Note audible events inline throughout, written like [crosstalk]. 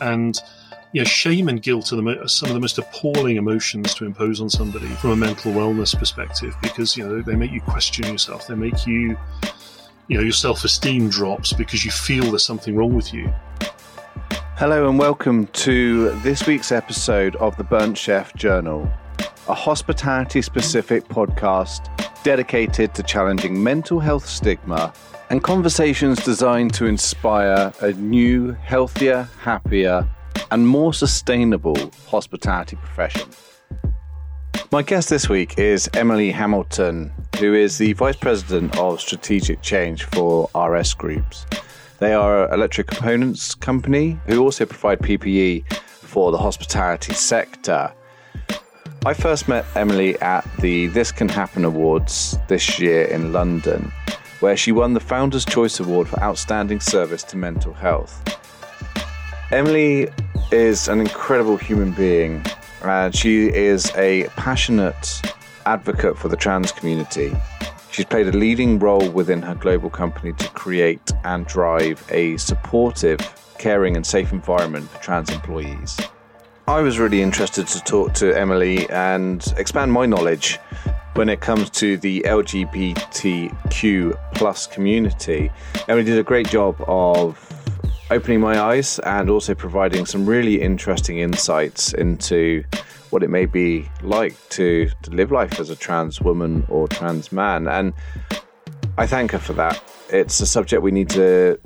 And know, shame and guilt are, the, are some of the most appalling emotions to impose on somebody from a mental wellness perspective because you know they make you question yourself. They make you, you know, your self-esteem drops because you feel there's something wrong with you. Hello and welcome to this week's episode of the Burnt Chef Journal, a hospitality-specific podcast dedicated to challenging mental health stigma and conversations designed to inspire a new, healthier, happier, and more sustainable hospitality profession. My guest this week is Emily Hamilton, who is the Vice President of Strategic Change for RS Groups. They are an electric components company who also provide PPE for the hospitality sector. I first met Emily at the This Can Happen Awards this year in London, where she won the Founders' Choice Award for Outstanding Service to Mental Health. Emily is an incredible human being, and she is a passionate advocate for the trans community. She's played a leading role within her global company to create and drive a supportive, caring, and safe environment for trans employees. I was really interested to talk to Emily and expand my knowledge when it comes to the LGBTQ plus community. Emily did a great job of opening my eyes and also providing some really interesting insights into what it may be like to, to live life as a trans woman or trans man. And I thank her for that. It's a subject we need to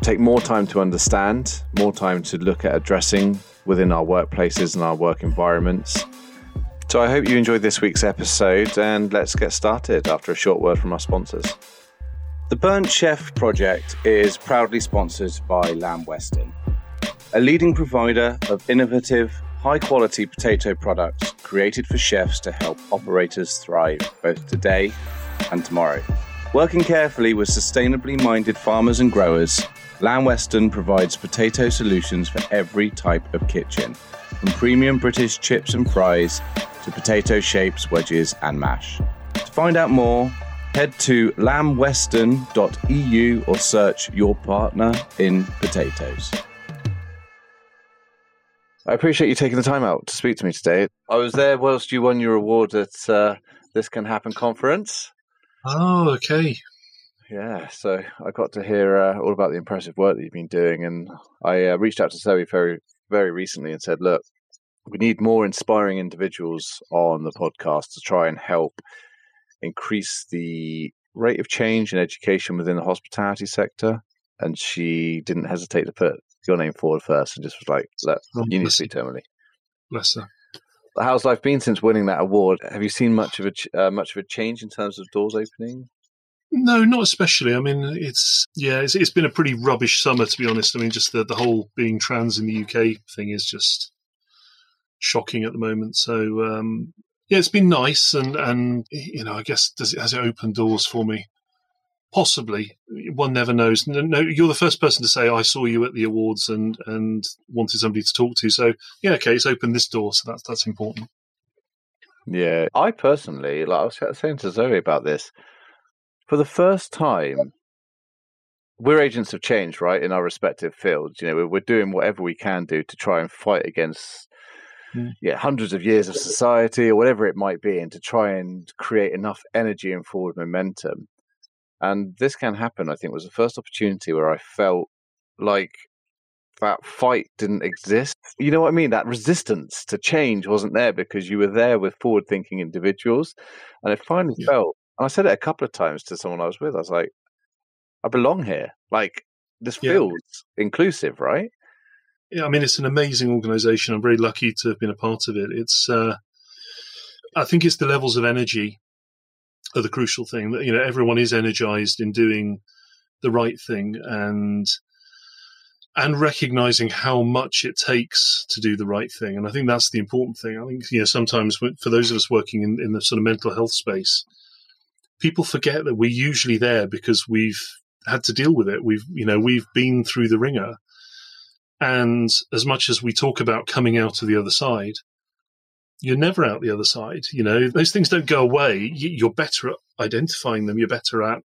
take more time to understand, more time to look at addressing within our workplaces and our work environments. So I hope you enjoyed this week's episode and let's get started after a short word from our sponsors. The Burnt Chef project is proudly sponsored by Lamb Weston, a leading provider of innovative, high quality potato products created for chefs to help operators thrive both today and tomorrow. Working carefully with sustainably minded farmers and growers, Lamb Weston provides potato solutions for every type of kitchen, from premium British chips and fries to potato shapes, wedges, and mash. To find out more, head to lambweston.eu or search your partner in potatoes. I appreciate you taking the time out to speak to me today. I was there whilst you won your award at uh, This Can Happen conference. Oh, okay. Yeah, so I got to hear uh, all about the impressive work that you've been doing, and I uh, reached out to Zoe very, very recently and said, "Look, we need more inspiring individuals on the podcast to try and help increase the rate of change in education within the hospitality sector. And she didn't hesitate to put your name forward first and just was like, Look, oh, you need to to Emily. Bless her. How's life been since winning that award? Have you seen much of a uh, much of a change in terms of doors opening? No, not especially. I mean, it's yeah, it's, it's been a pretty rubbish summer to be honest. I mean, just the the whole being trans in the UK thing is just shocking at the moment. So um, yeah, it's been nice, and and you know, I guess does it has it opened doors for me? Possibly, one never knows. No, no, you're the first person to say I saw you at the awards and and wanted somebody to talk to. So yeah, okay, it's opened this door, so that's that's important. Yeah, I personally, like I was saying to Zoe about this, for the first time, we're agents of change, right, in our respective fields. You know, we're, we're doing whatever we can do to try and fight against mm. yeah, hundreds of years of society or whatever it might be, and to try and create enough energy and forward momentum. And this can happen, I think, was the first opportunity where I felt like that fight didn't exist. You know what I mean? That resistance to change wasn't there because you were there with forward thinking individuals. And it finally yeah. felt, and I said it a couple of times to someone I was with, I was like, I belong here. Like, this yeah. feels inclusive, right? I mean, it's an amazing organisation. I'm very lucky to have been a part of it. It's, uh, I think, it's the levels of energy are the crucial thing. That you know, everyone is energized in doing the right thing and and recognizing how much it takes to do the right thing. And I think that's the important thing. I think you know sometimes for those of us working in, in the sort of mental health space, people forget that we're usually there because we've had to deal with it. We've you know we've been through the ringer and as much as we talk about coming out of the other side, you're never out the other side. You know, those things don't go away. You're better at identifying them. You're better at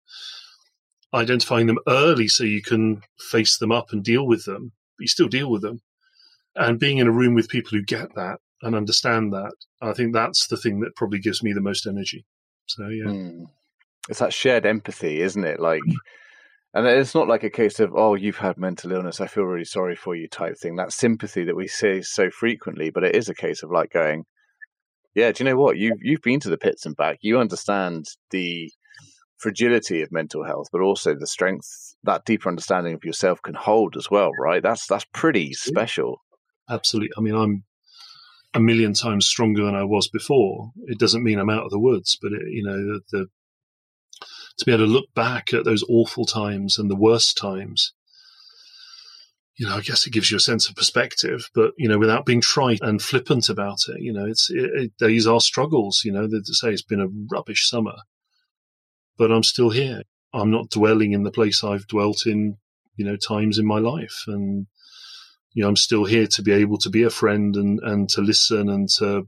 identifying them early so you can face them up and deal with them. But you still deal with them. and being in a room with people who get that and understand that, I think that's the thing that probably gives me the most energy. So yeah, mm. it's that shared empathy, isn't it? Like, and it's not like a case of oh, you've had mental illness, I feel really sorry for you type thing. That sympathy that we see so frequently, but it is a case of like going, yeah, do you know what? You you've been to the pits and back. You understand the fragility of mental health, but also the strength that deeper understanding of yourself can hold as well, right? That's that's pretty special. Absolutely. I mean, I'm a million times stronger than I was before. It doesn't mean I'm out of the woods, but it, you know, the, the to be able to look back at those awful times and the worst times you know, I guess it gives you a sense of perspective, but you know, without being trite and flippant about it, you know, it's it, it, these are struggles. You know, to say it's been a rubbish summer, but I'm still here. I'm not dwelling in the place I've dwelt in, you know, times in my life, and you know, I'm still here to be able to be a friend and and to listen and to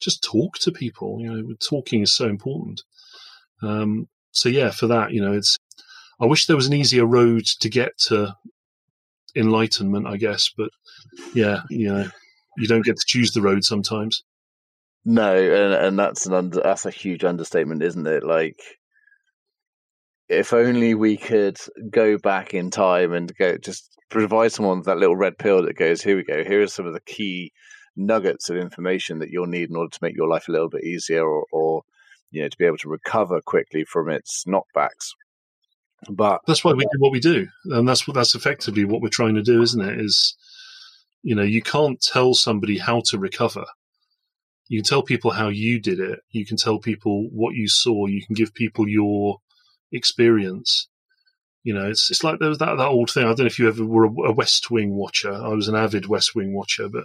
just talk to people. You know, talking is so important. Um, so yeah, for that, you know, it's. I wish there was an easier road to get to enlightenment, I guess. But yeah, you know, you don't get to choose the road sometimes. No, and and that's an under, that's a huge understatement, isn't it? Like, if only we could go back in time and go just provide someone with that little red pill that goes, here we go, here are some of the key nuggets of information that you'll need in order to make your life a little bit easier, or, or you know, to be able to recover quickly from its knockbacks. But that's why we do what we do, and that's what that's effectively what we're trying to do, isn't it? Is you know you can't tell somebody how to recover. You can tell people how you did it. You can tell people what you saw. You can give people your experience. You know, it's it's like there was that that old thing. I don't know if you ever were a, West Wing watcher. I was an avid West Wing watcher, but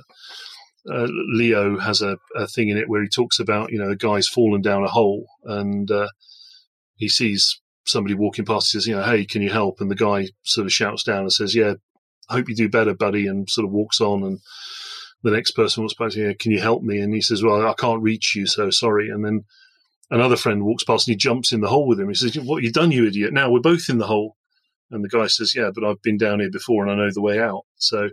uh, Leo has a, a, thing in it where he talks about you know a guy's fallen down a hole and uh, he sees somebody walking past He says, you know, hey, can you help? And the guy sort of shouts down and says, yeah, hope you do better, buddy, and sort of walks on. And the next person walks past, and says, can you help me? And he says, well, I can't reach you, so sorry. And then another friend walks past and he jumps in the hole with him. He says, what you done, you idiot? Now we're both in the hole. And the guy says, yeah, but I've been down here before and I know the way out. So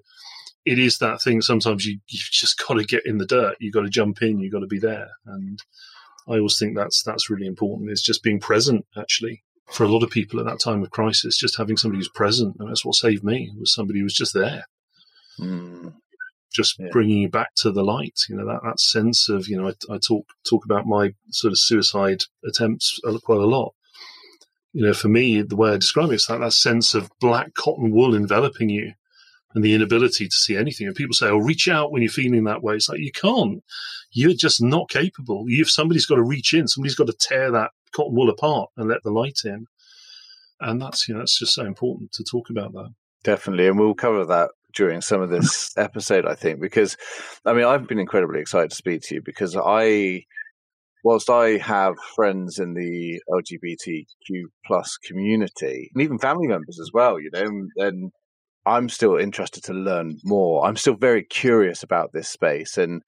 it is that thing. Sometimes you, you've just got to get in the dirt. You've got to jump in. You've got to be there. And I always think that's that's really important. It's just being present, actually, for a lot of people at that time of crisis, just having somebody who's present, and that's what saved me, was somebody who was just there. Mm. Just yeah. bringing you back to the light, you know that, that sense of you know I, I talk talk about my sort of suicide attempts quite a lot. You know, for me, the way I describe it is that that sense of black cotton wool enveloping you, and the inability to see anything. And people say, "Oh, reach out when you're feeling that way." It's like you can't. You're just not capable. You've somebody's got to reach in. Somebody's got to tear that cotton wool apart and let the light in. And that's you know that's just so important to talk about that. Definitely, and we'll cover that during some of this [laughs] episode, I think, because I mean I've been incredibly excited to speak to you because I whilst I have friends in the LGBTQ plus community and even family members as well, you know, and I'm still interested to learn more. I'm still very curious about this space and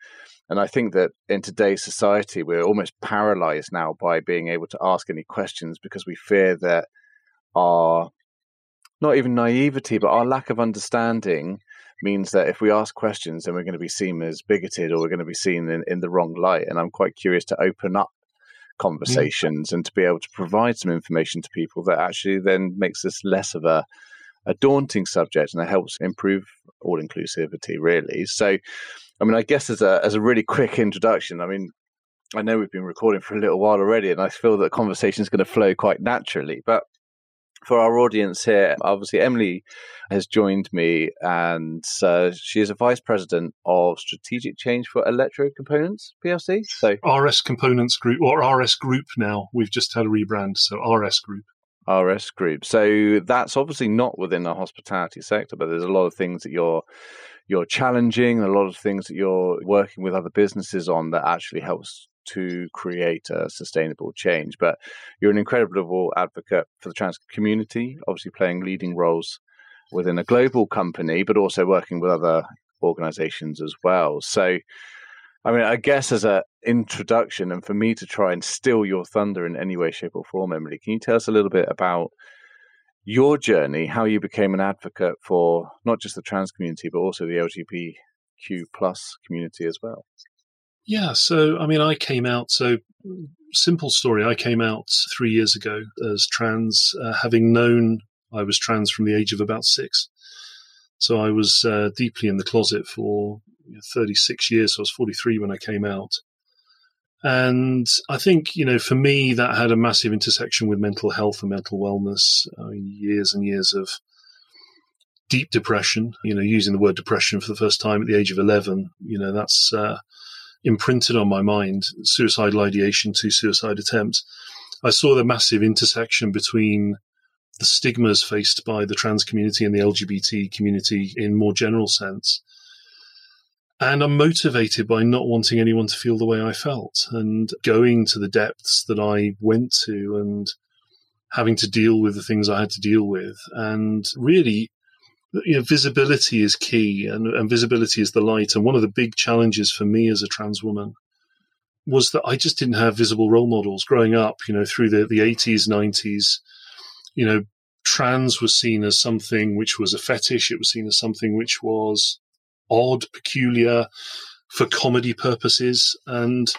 and I think that in today's society, we're almost paralyzed now by being able to ask any questions because we fear that our not even naivety, but our lack of understanding means that if we ask questions, then we're going to be seen as bigoted or we're going to be seen in, in the wrong light. And I'm quite curious to open up conversations mm. and to be able to provide some information to people that actually then makes this less of a a daunting subject and it helps improve all inclusivity really so I mean, I guess as a as a really quick introduction, I mean, I know we've been recording for a little while already, and I feel that conversation is going to flow quite naturally. But for our audience here, obviously Emily has joined me, and uh, she is a vice president of strategic change for Electrocomponents PLC. So RS Components Group or RS Group now. We've just had a rebrand, so RS Group. RS Group. So that's obviously not within the hospitality sector, but there's a lot of things that you're you're challenging, a lot of things that you're working with other businesses on that actually helps to create a sustainable change. But you're an incredible advocate for the trans community, obviously playing leading roles within a global company, but also working with other organizations as well. So, I mean, I guess as an introduction, and for me to try and steal your thunder in any way, shape, or form, Emily, can you tell us a little bit about your journey, how you became an advocate for not just the trans community, but also the LGBTQ plus community as well? Yeah, so I mean, I came out. So simple story. I came out three years ago as trans, uh, having known I was trans from the age of about six. So I was uh, deeply in the closet for 36 years. So I was 43 when I came out. And I think, you know, for me, that had a massive intersection with mental health and mental wellness. I mean, years and years of deep depression, you know, using the word depression for the first time at the age of 11, you know, that's uh, imprinted on my mind suicidal ideation to suicide attempts. I saw the massive intersection between the stigmas faced by the trans community and the LGBT community in more general sense and I'm motivated by not wanting anyone to feel the way I felt and going to the depths that I went to and having to deal with the things I had to deal with. And really, you know, visibility is key and, and visibility is the light. And one of the big challenges for me as a trans woman was that I just didn't have visible role models growing up, you know, through the, the 80s, 90s. You know, trans was seen as something which was a fetish. It was seen as something which was odd, peculiar for comedy purposes. And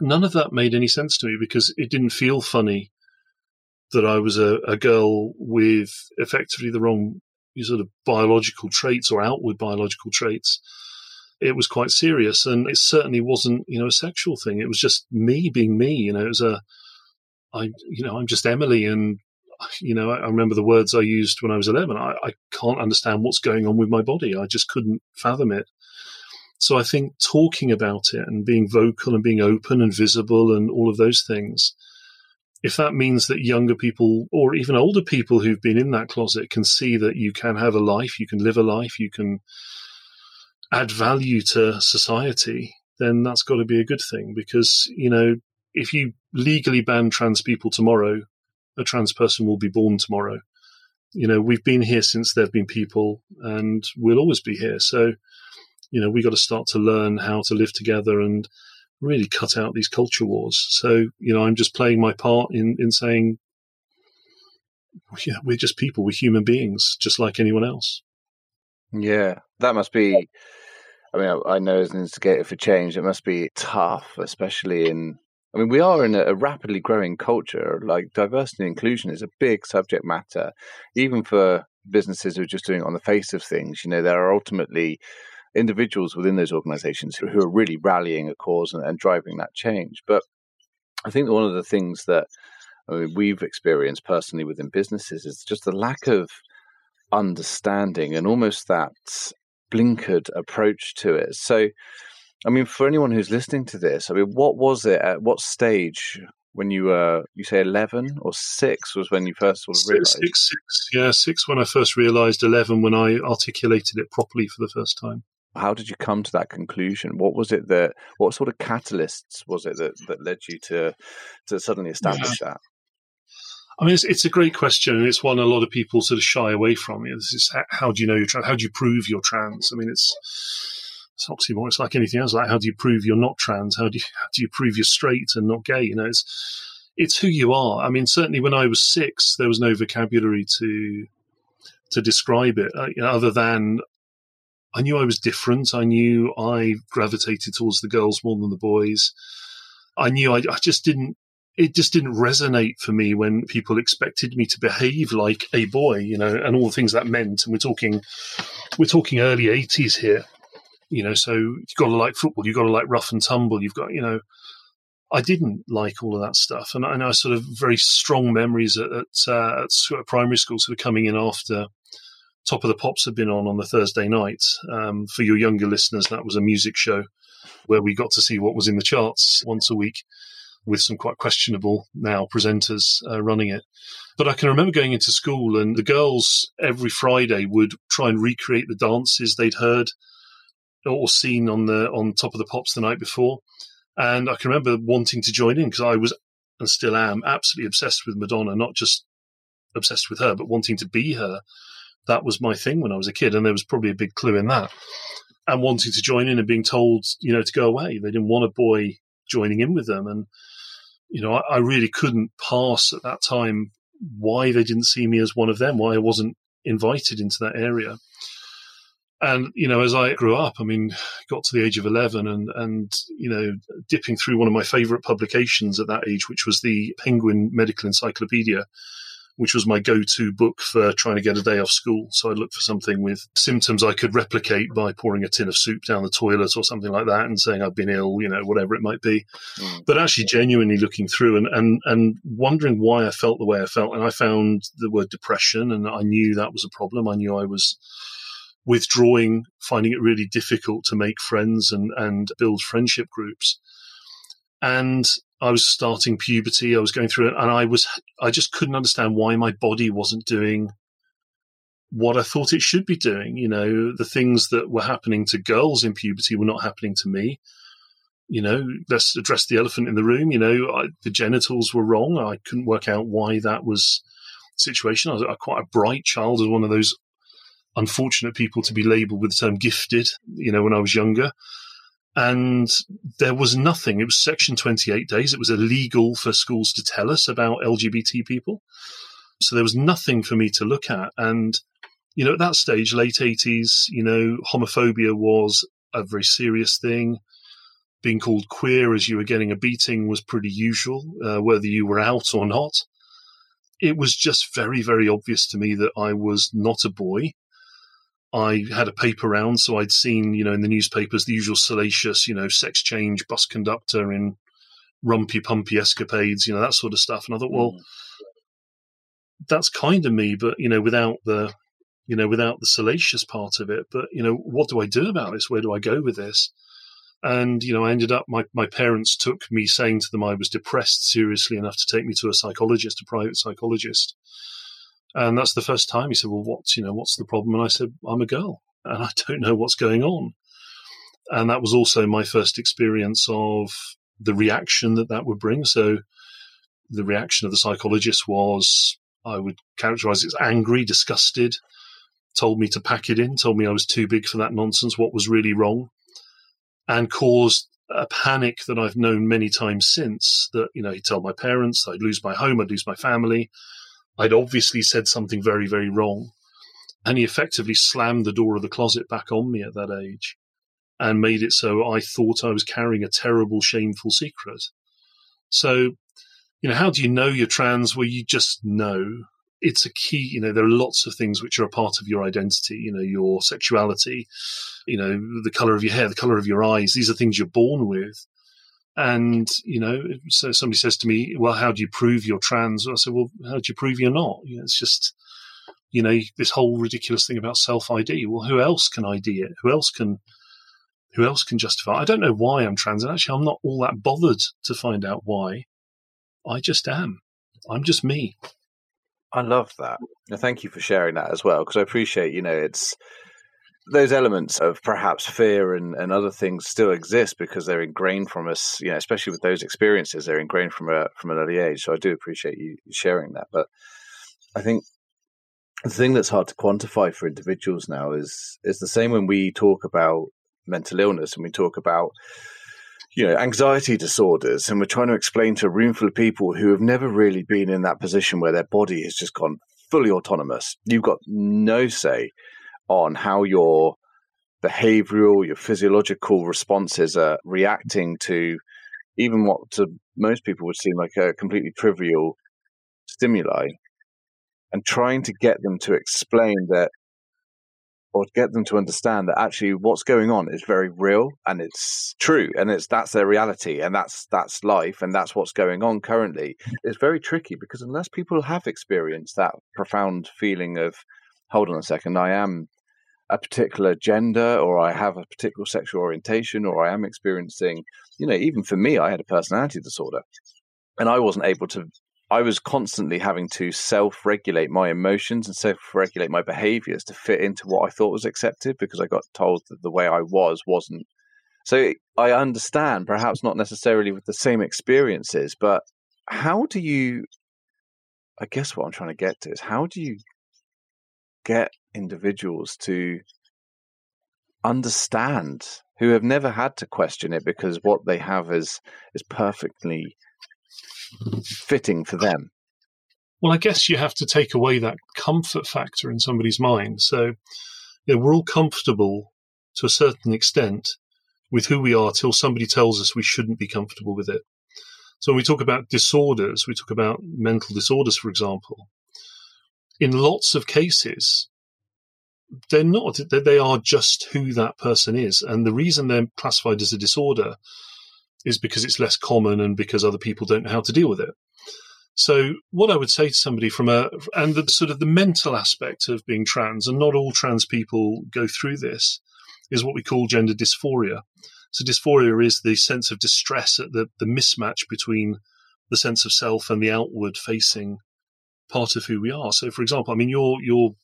none of that made any sense to me because it didn't feel funny that I was a, a girl with effectively the wrong sort of biological traits or outward biological traits. It was quite serious, and it certainly wasn't, you know, a sexual thing. It was just me being me. You know, it was a, I, you know, I'm just Emily, and you know, I, remember the words I used when I was 11. I, I can't understand what's going on with my body. I just couldn't fathom it. So I think talking about it and being vocal and being open and visible and all of those things, if that means that younger people or even older people who've been in that closet can see that you can have a life, you can live a life, you can add value to society, then that's got to be a good thing because, you know, if you legally ban trans people tomorrow, a trans person will be born tomorrow. You know, we've been here since there have been people, and we'll always be here. So, you know, we got to start to learn how to live together and really cut out these culture wars. So, you know, I'm just playing my part in in saying, yeah, we're just people, we're human beings, just like anyone else. Yeah, that must be. I mean, I know as an instigator for change, it must be tough, especially in I mean, we are in a, rapidly growing culture. Like diversity and inclusion is a big subject matter, even for businesses who are just doing it on the face of things. You know, there are ultimately individuals within those organizations who, are really rallying a cause and, and, driving that change. But I think one of the things that I mean, we've experienced personally within businesses is just the lack of understanding and almost that blinkered approach to it. So, I mean, for anyone who's listening to this, I mean, what was it at what stage when you were, you say 11 or six was when you first sort of realized? Six, six, yeah, six when I first realized, 11 when I articulated it properly for the first time. How did you come to that conclusion? What was it that, what sort of catalysts was it that, that led you to, to suddenly establish yeah. that? I mean, it's, it's a great question, and it's one a lot of people sort of shy away from. This is how do you know you're trans? How do you prove you're trans? I mean, it's it's oxymoron. It's like anything else. Like, how do you prove you're not trans? How do you, how do you prove you're straight and not gay? You know, it's it's who you are. I mean, certainly when I was six, there was no vocabulary to to describe it, uh, you know, other than I knew I was different. I knew I gravitated towards the girls more than the boys. I knew I, I just didn't. It just didn't resonate for me when people expected me to behave like a boy, you know, and all the things that meant. And we're talking, we're talking early '80s here you know, so you've got to like football, you've got to like rough and tumble, you've got, you know, I didn't like all of that stuff. And I know sort of very strong memories at, at, uh, at primary school, sort of coming in after Top of the Pops had been on on the Thursday night. Um, for your younger listeners, that was a music show where we got to see what was in the charts once a week with some quite questionable now presenters uh, running it. But I can remember going into school and the girls every Friday would try and recreate the dances they'd heard or seen on the on top of the pops the night before. And I can remember wanting to join in because I was and still am absolutely obsessed with Madonna, not just obsessed with her, but wanting to be her. That was my thing when I was a kid, and there was probably a big clue in that. And wanting to join in and being told, you know, to go away. They didn't want a boy joining in with them, and you know, I, I really couldn't pass at that time why they didn't see me as one of them, why I wasn't invited into that area. And you know, as I grew up, I mean, got to the age of eleven, and and you know, dipping through one of my favourite publications at that age, which was the Penguin Medical Encyclopedia, which was my go-to book for trying to get a day off school. So i'd look for something with symptoms I could replicate by pouring a tin of soup down the toilet or something like that and saying I've been ill, you know, whatever it might be. Mm. But actually genuinely looking through and, and, and wondering why I felt the way I felt. And I found the word depression and I knew that was a problem. I knew I was withdrawing, finding it really difficult to make friends and, and build friendship groups. And I was starting puberty. I was going through it, and I was I just couldn't understand why my body wasn't doing what I thought it should be doing. You know, the things that were happening to girls in puberty were not happening to me. You know, let's address the elephant in the room. You know, I, the genitals were wrong. I couldn't work out why that was situation. I was quite a bright child, as one of those unfortunate people to be labelled with the term gifted. You know, when I was younger and there was nothing. It was Section 28 days. It was illegal for schools to tell us about LGBT people. So there was nothing for me to look at. And, you know, at that stage, late 80s, you know, homophobia was a very serious thing. Being called queer as you were getting a beating was pretty usual, uh, whether you were out or not. It was just very, very obvious to me that I was not a boy I had a paper round, so I'd seen, you know, in the newspapers the usual salacious, you know, sex change bus conductor in rumpy pumpy escapades, you know, that sort of stuff. And I thought, well, mm. that's kind of me, but you know, without the, you know, without the salacious part of it. But you know, what do I do about this? Where do I go with this? And you know, I ended up my my parents took me saying to them I was depressed seriously enough to take me to a psychologist, a private psychologist. And that's the first time he said, "Well, what's you know what's the problem?" And I said, "I'm a girl, and I [laughs] don't know what's going on." And that was also my first experience of the reaction that that would bring. So, the reaction of the psychologist was, I would characterize it as angry, disgusted. Told me to pack it in. Told me I was too big for that nonsense. What was really wrong, and caused a panic that I've known many times since. That you know, he'd tell my parents I'd lose my home, I'd lose my family I'd obviously said something very, very wrong. And he effectively slammed the door of the closet back on me at that age and made it so I thought I was carrying a terrible, shameful secret. So, you know, how do you know you're trans? Well, you just know. It's a key, you know, there are lots of things which are a part of your identity, you know, your sexuality, you know, the color of your hair, the color of your eyes. These are things you're born with. And, you know, so somebody says to me, well, how do you prove you're trans? I said, well, how do you prove you're not? You know, it's just, you know, this whole ridiculous thing about self ID. Well, who else can ID it? Who else can, who else can justify? I don't know why I'm trans. And actually, I'm not all that bothered to find out why. I just am. I'm just me. I love that. Thank you for sharing that as well, because I appreciate, you know, it's, those elements of perhaps fear and, and other things still exist because they're ingrained from us, you know, especially with those experiences, they're ingrained from a from an early age. So I do appreciate you sharing that. But I think the thing that's hard to quantify for individuals now is is the same when we talk about mental illness and we talk about you know anxiety disorders and we're trying to explain to a room full of people who have never really been in that position where their body has just gone fully autonomous you've got no say on how your behavioral, your physiological responses are reacting to even what to most people would seem like a completely trivial stimuli and trying to get them to explain that or get them to understand that actually what's going on is very real and it's true and it's that's their reality and that's that's life and that's what's going on currently. Mm. It's very tricky because unless people have experienced that profound feeling of hold on a second i am a particular gender or I have a particular sexual orientation or I am experiencing, you know, even for me, I had a personality disorder and I wasn't able to, I was constantly having to self regulate my emotions and self regulate my behaviors to fit into what I thought was accepted because I got told that the way I was wasn't. So I understand, perhaps not necessarily with the same experiences, but how do you, I guess what I'm trying to get to is how do you get individuals to understand who have never had to question it because what they have is is perfectly fitting for them. Well, I guess you have to take away that comfort factor in somebody's mind. So, you know, we're all comfortable to a certain extent with who we are till somebody tells us we shouldn't be comfortable with it. So when we talk about disorders, we talk about mental disorders, for example. In lots of cases, they're not, they are just who that person is. And the reason they're classified as a disorder is because it's less common and because other people don't know how to deal with it. So what I would say to somebody from a and the sort of the mental aspect of being trans, and not all trans people go through this, is what we call gender dysphoria. So dysphoria is the sense of distress at the, the mismatch between the sense of self and the outward facing part of who we are. So for example, I mean you're you're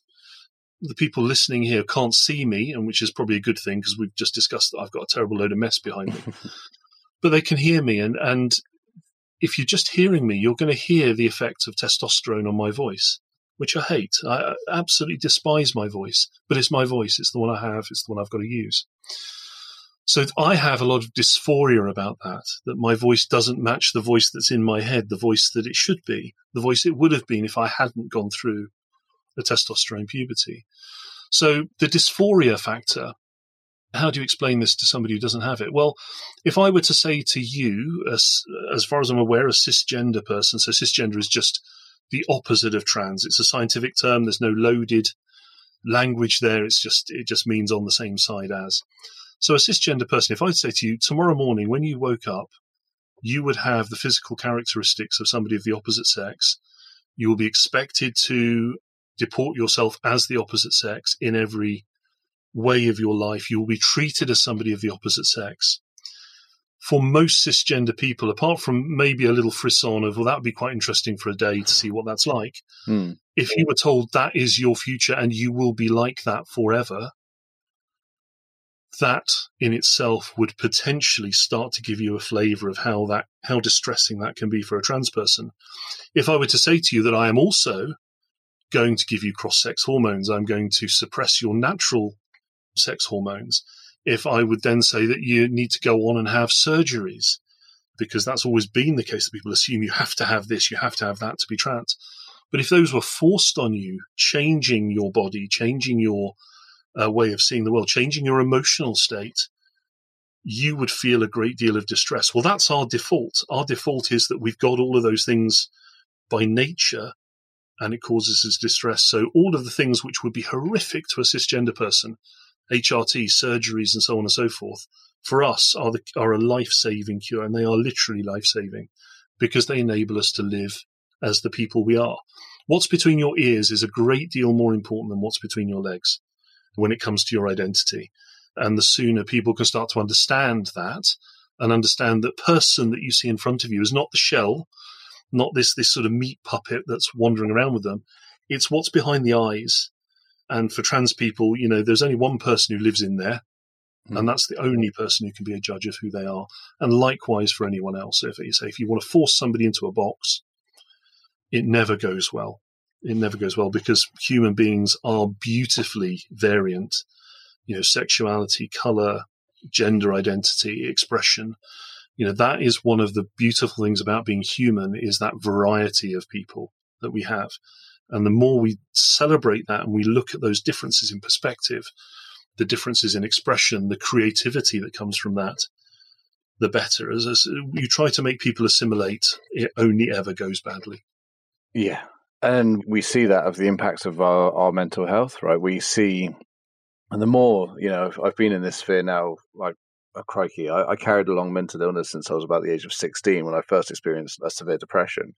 the people listening here can't see me, and which is probably a good thing because we've just discussed that I've got a terrible load of mess behind me. [laughs] but they can hear me, and and if you're just hearing me, you're going to hear the effect of testosterone on my voice, which I hate. I absolutely despise my voice, but it's my voice. It's the one I have. It's the one I've got to use. So I have a lot of dysphoria about that, that my voice doesn't match the voice that's in my head, the voice that it should be, the voice it would have been if I hadn't gone through a testosterone puberty. So the dysphoria factor how do you explain this to somebody who doesn't have it? Well, if I were to say to you, as, as far as I'm aware, a cisgender person, so cisgender is just the opposite of trans. It's a scientific term. There's no loaded language there. It's just it just means on the same side as. So a cisgender person, if I'd say to you tomorrow morning when you woke up, you would have the physical characteristics of somebody of the opposite sex. You will be expected to deport yourself as the opposite sex in every way of your life, you will be treated as somebody of the opposite sex. For most cisgender people, apart from maybe a little frisson of, well, that would be quite interesting for a day to see what that's like. Mm. If you were told that is your future and you will be like that forever, that in itself would potentially start to give you a flavor of how that how distressing that can be for a trans person. If I were to say to you that I am also going to give you cross sex hormones, I'm going to suppress your natural sex hormones, if I would then say that you need to go on and have surgeries, because that's always been the case that people assume you have to have this, you have to have that to be trans. But if those were forced on you, changing your body, changing your uh, way of seeing the world, changing your emotional state, you would feel a great deal of distress. Well, that's our default. Our default is that we've got all of those things by nature and it causes us distress. So all of the things which would be horrific to a cisgender person HRT surgeries and so on and so forth, for us are the, are a life saving cure, and they are literally life saving because they enable us to live as the people we are. What's between your ears is a great deal more important than what's between your legs when it comes to your identity. And the sooner people can start to understand that and understand that person that you see in front of you is not the shell, not this this sort of meat puppet that's wandering around with them. It's what's behind the eyes and for trans people, you know, there's only one person who lives in there, mm. and that's the only person who can be a judge of who they are. And likewise for anyone else. If you say if you want to force somebody into a box, it never goes well. It never goes well because human beings are beautifully variant. You know, sexuality, color, gender identity, expression. You know, that is one of the beautiful things about being human is that variety of people that we have. And the more we celebrate that and we look at those differences in perspective, the differences in expression, the creativity that comes from that, the better. As, as you try to make people assimilate, it only ever goes badly. Yeah. And we see that of the impacts of our, our mental health, right? We see, and the more, you know, I've been in this sphere now, like, oh, crikey, I, I carried along mental illness since I was about the age of 16 when I first experienced a severe depression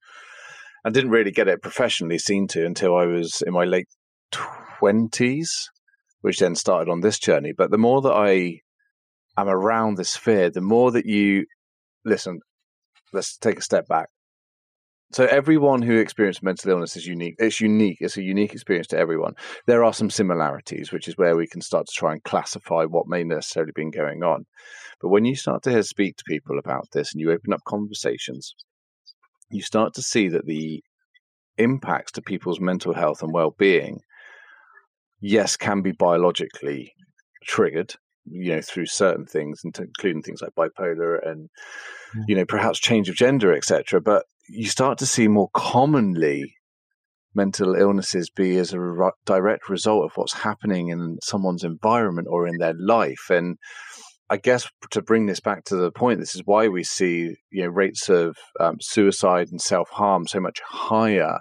and didn't really get it professionally seen to until I was in my late twenties, which then started on this journey. But the more that I am around this fear, the more that you listen. Let's take a step back. So everyone who experiences mental illness is unique. It's unique. It's a unique experience to everyone. There are some similarities, which is where we can start to try and classify what may necessarily been going on. But when you start to speak to people about this and you open up conversations, you start to see that the impacts to people's mental health and well-being yes can be biologically triggered you know through certain things including things like bipolar and you know perhaps change of gender etc but you start to see more commonly mental illnesses be as a re- direct result of what's happening in someone's environment or in their life. And I guess to bring this back to the point, this is why we see you know rates of um, suicide and self harm so much higher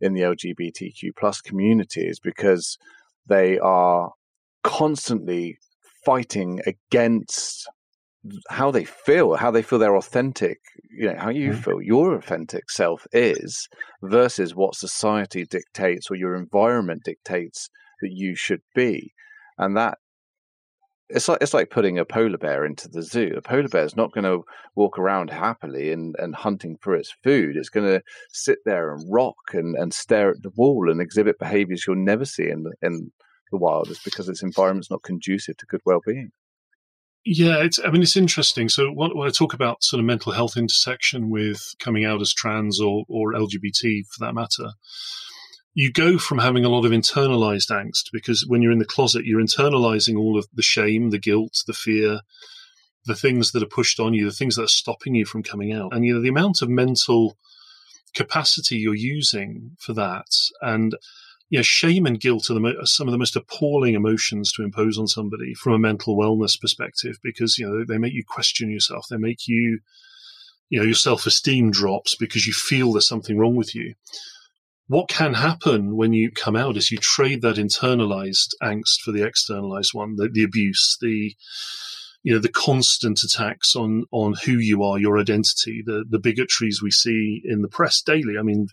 in the LGBTQ plus communities because they are constantly fighting against how they feel, how they feel their authentic, you know, how you mm-hmm. feel your authentic self is versus what society dictates or your environment dictates that you should be. And that it's like it's like putting a polar bear into the zoo. A polar bear is not going to walk around happily and, and hunting for its food. It's going to sit there and rock and, and stare at the wall and exhibit behaviors you'll never see in the, in the wild. It's because its environment's not conducive to good well being. Yeah, it's. I mean, it's interesting. So when, I talk about sort of mental health intersection with coming out as trans or or LGBT for that matter, you go from having a lot of internalized angst because when you're in the closet, you're internalizing all of the shame, the guilt, the fear, the things that are pushed on you, the things that are stopping you from coming out. And, you know, the amount of mental capacity you're using for that. And, know, shame and guilt are, the, are some of the most appalling emotions to impose on somebody from a mental wellness perspective because, you know, they make you question yourself. They make you, you know, your self esteem drops because you feel there's something wrong with you what can happen when you come out is you trade that internalized angst for the externalized one, the, the abuse, the you know the constant attacks on on who you are, your identity, the the bigotries we see in the press daily. I mean,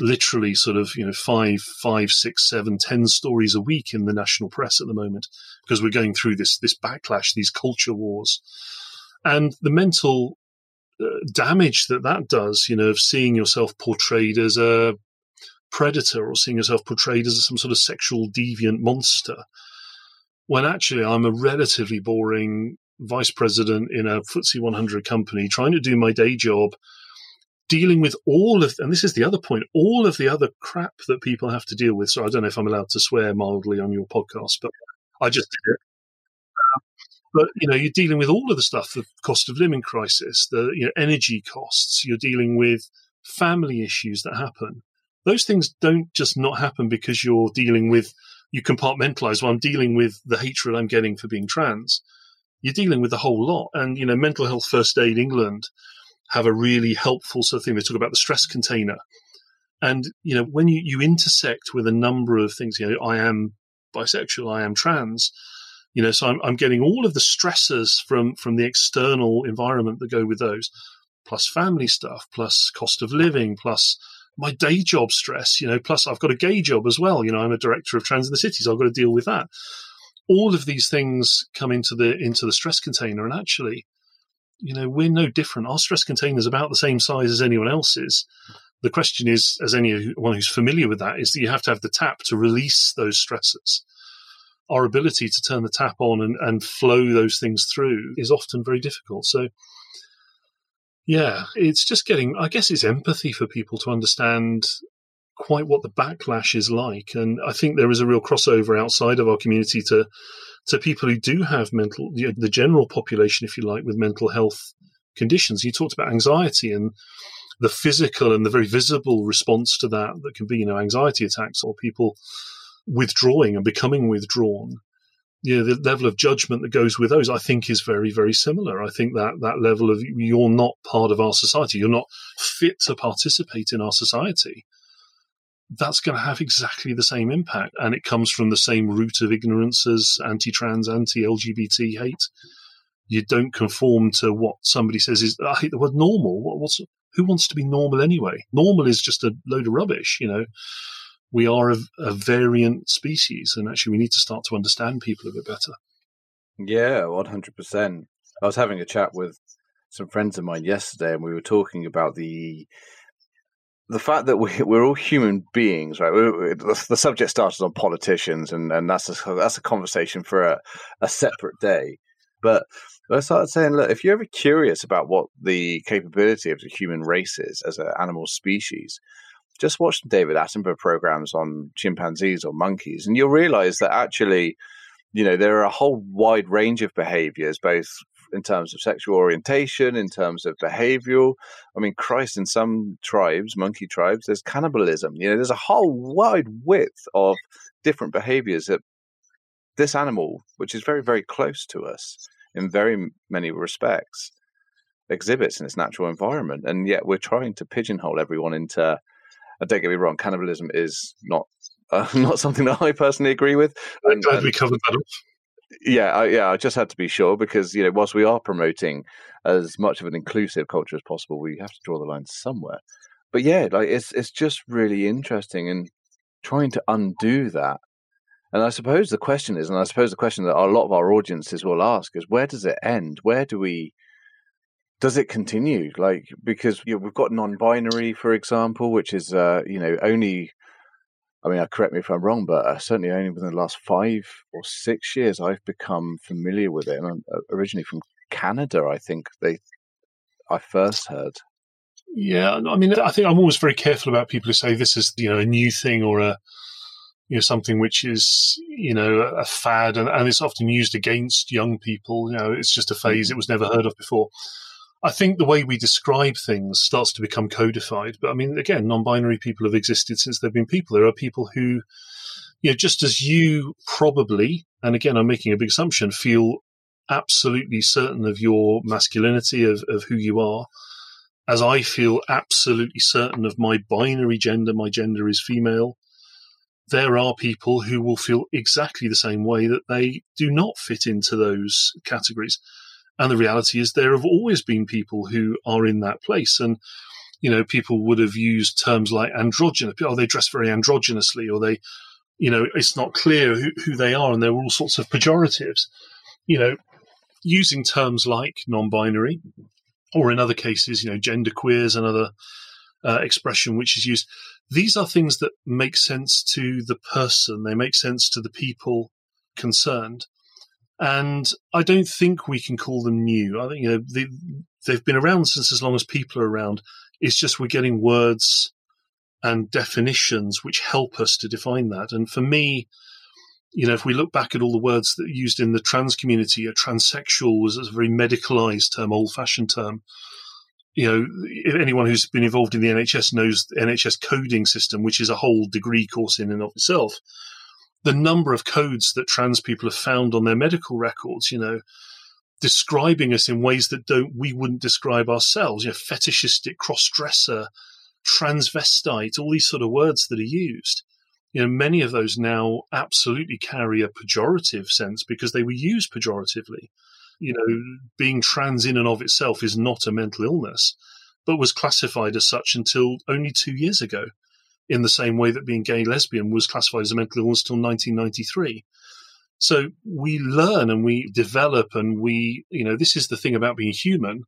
literally, sort of you know five, five, six, seven, ten stories a week in the national press at the moment because we're going through this this backlash, these culture wars, and the mental uh, damage that that does, you know, of seeing yourself portrayed as a predator or seeing yourself portrayed as some sort of sexual deviant monster, when actually I'm a relatively boring vice president in a FTSE 100 company trying to do my day job, dealing with all of, and this is the other point, all of the other crap that people have to deal with. So I don't know if I'm allowed to swear mildly on your podcast, but I just did it. Um, but you know, you're dealing with all of the stuff, the cost of living crisis, the you know, energy costs. You're dealing with family issues that happen those things don't just not happen because you're dealing with you compartmentalize well i'm dealing with the hatred i'm getting for being trans you're dealing with the whole lot and you know mental health first aid england have a really helpful sort of thing they talk about the stress container and you know when you, you intersect with a number of things you know i am bisexual i am trans you know so I'm, I'm getting all of the stressors from from the external environment that go with those plus family stuff plus cost of living plus my day job stress, you know, plus I've got a gay job as well. You know, I'm a director of Trans in the City, so I've got to deal with that. All of these things come into the into the stress container, and actually, you know, we're no different. Our stress container is about the same size as anyone else's. The question is, as anyone who's familiar with that, is that you have to have the tap to release those stresses. Our ability to turn the tap on and, and flow those things through is often very difficult. So, yeah, it's just getting, I guess it's empathy for people to understand quite what the backlash is like. And I think there is a real crossover outside of our community to, to people who do have mental, you know, the general population, if you like, with mental health conditions. You talked about anxiety and the physical and the very visible response to that that can be, you know, anxiety attacks or people withdrawing and becoming withdrawn you know, the level of judgment that goes with those, I think, is very, very similar. I think that that level of you're not part of our society, you're not fit to participate in our society. That's going to have exactly the same impact, and it comes from the same root of ignorance as anti-trans, anti-LGBT hate. You don't conform to what somebody says is. I hate the word normal. What, what's who wants to be normal anyway? Normal is just a load of rubbish, you know we are a, a variant species, and actually, we need to start to understand people a bit better. Yeah, one hundred percent. I was having a chat with some friends of mine yesterday, and we were talking about the the fact that we, [laughs] we're all human beings, right? We, the, the, subject started on politicians, and, and that's a, that's a conversation for a, a separate day. But I started saying, look, if you're ever curious about what the capability of the human race is as an animal species, just watch the David Attenborough programs on chimpanzees or monkeys, and you'll realize that actually, you know, there are a whole wide range of behaviors, both in terms of sexual orientation, in terms of behavioral. I mean, Christ, in some tribes, monkey tribes, there's cannibalism. You know, there's a whole wide width of different behaviors that this animal, which is very, very close to us in very many respects, exhibits in its natural environment. And yet we're trying to pigeonhole everyone into, I don't get me wrong, cannibalism is not [laughs] uh, not something that I personally agree with. I'm glad we covered that off. Yeah, I, yeah, I just had to be sure because you know, whilst we are promoting as much of an inclusive culture as possible, we have to draw the line somewhere. But yeah, like it's it's just really interesting and trying to undo that. And I suppose the question is, and I suppose the question that a lot of our audiences will ask is, where does it end? Where do we? Does it continue? Like because you know, we've got non-binary, for example, which is uh, you know only I mean, I correct me if I'm wrong, but uh, certainly only within the last five or six years, I've become familiar with it. And I'm uh, originally from Canada, I think they, I first heard. Yeah, I mean, I think I'm always very careful about people who say this is, you know, a new thing or a, you know, something which is, you know, a fad, and, and it's often used against young people. You know, it's just a phase; mm-hmm. it was never heard of before. I think the way we describe things starts to become codified. But I mean, again, non binary people have existed since there have been people. There are people who, you know, just as you probably, and again, I'm making a big assumption, feel absolutely certain of your masculinity, of, of who you are, as I feel absolutely certain of my binary gender, my gender is female. There are people who will feel exactly the same way that they do not fit into those categories. And the reality is, there have always been people who are in that place. And, you know, people would have used terms like androgynous. Oh, they dress very androgynously, or they, you know, it's not clear who, who they are. And there were all sorts of pejoratives. You know, using terms like non binary, or in other cases, you know, gender queer is another uh, expression which is used. These are things that make sense to the person, they make sense to the people concerned. And I don't think we can call them new. I think you know they, they've been around since as long as people are around. It's just we're getting words and definitions which help us to define that. And for me, you know, if we look back at all the words that are used in the trans community, a transsexual was a very medicalized term, old fashioned term. You know, anyone who's been involved in the NHS knows the NHS coding system, which is a whole degree course in and of itself the number of codes that trans people have found on their medical records, you know, describing us in ways that don't we wouldn't describe ourselves, you know, fetishistic, cross-dresser, transvestite, all these sort of words that are used. You know, many of those now absolutely carry a pejorative sense because they were used pejoratively. You know, being trans in and of itself is not a mental illness, but was classified as such until only two years ago in the same way that being gay lesbian was classified as a mental illness until 1993. So we learn and we develop and we, you know, this is the thing about being human.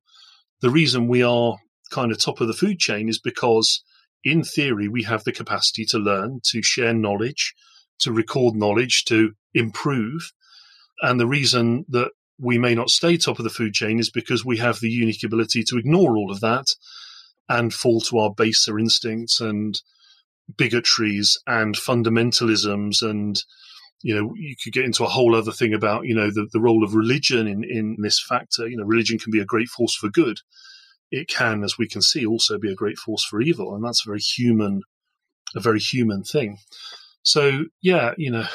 The reason we are kind of top of the food chain is because, in theory, we have the capacity to learn, to share knowledge, to record knowledge, to improve. And the reason that we may not stay top of the food chain is because we have the unique ability to ignore all of that and fall to our baser instincts and bigotries and fundamentalisms and you know you could get into a whole other thing about you know the, the role of religion in in this factor. You know religion can be a great force for good. It can as we can see also be a great force for evil and that's a very human a very human thing. So yeah you know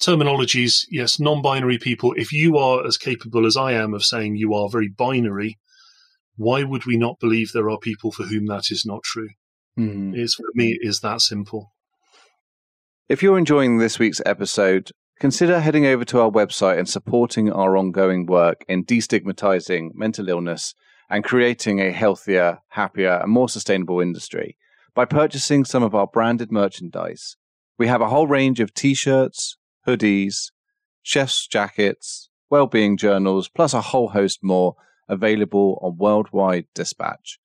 terminologies yes non-binary people if you are as capable as i am of saying you are very binary why would we not believe there are people for whom that is not true Mm. Is for me is that simple. If you're enjoying this week's episode, consider heading over to our website and supporting our ongoing work in destigmatizing mental illness and creating a healthier, happier, and more sustainable industry by purchasing some of our branded merchandise. We have a whole range of t shirts, hoodies, chef's jackets, well-being journals, plus a whole host more available on Worldwide Dispatch.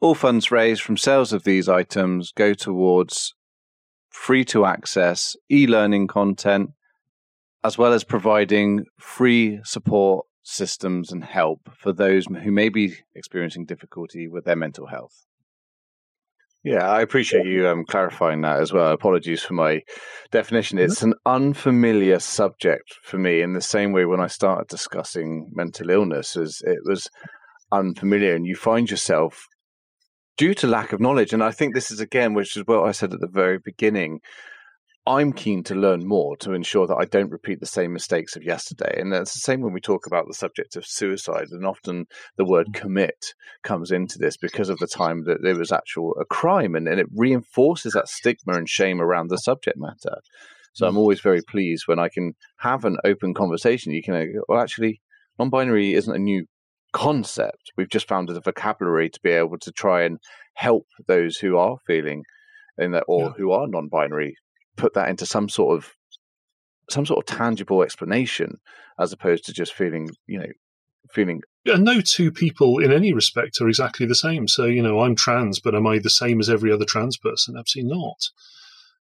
All funds raised from sales of these items go towards free to access e learning content, as well as providing free support systems and help for those who may be experiencing difficulty with their mental health. Yeah, I appreciate you um, clarifying that as well. Apologies for my definition. It's an unfamiliar subject for me in the same way when I started discussing mental illness as it was unfamiliar and you find yourself due to lack of knowledge and I think this is again which is what I said at the very beginning I'm keen to learn more to ensure that I don't repeat the same mistakes of yesterday. And it's the same when we talk about the subject of suicide. And often the word mm. commit comes into this because of the time that there was actual a crime, and, and it reinforces that stigma and shame around the subject matter. So I'm mm. always very pleased when I can have an open conversation. You can go, well, actually, non-binary isn't a new concept. We've just found a vocabulary to be able to try and help those who are feeling in that or yeah. who are non-binary put that into some sort of some sort of tangible explanation as opposed to just feeling you know feeling and no two people in any respect are exactly the same so you know i'm trans but am i the same as every other trans person absolutely not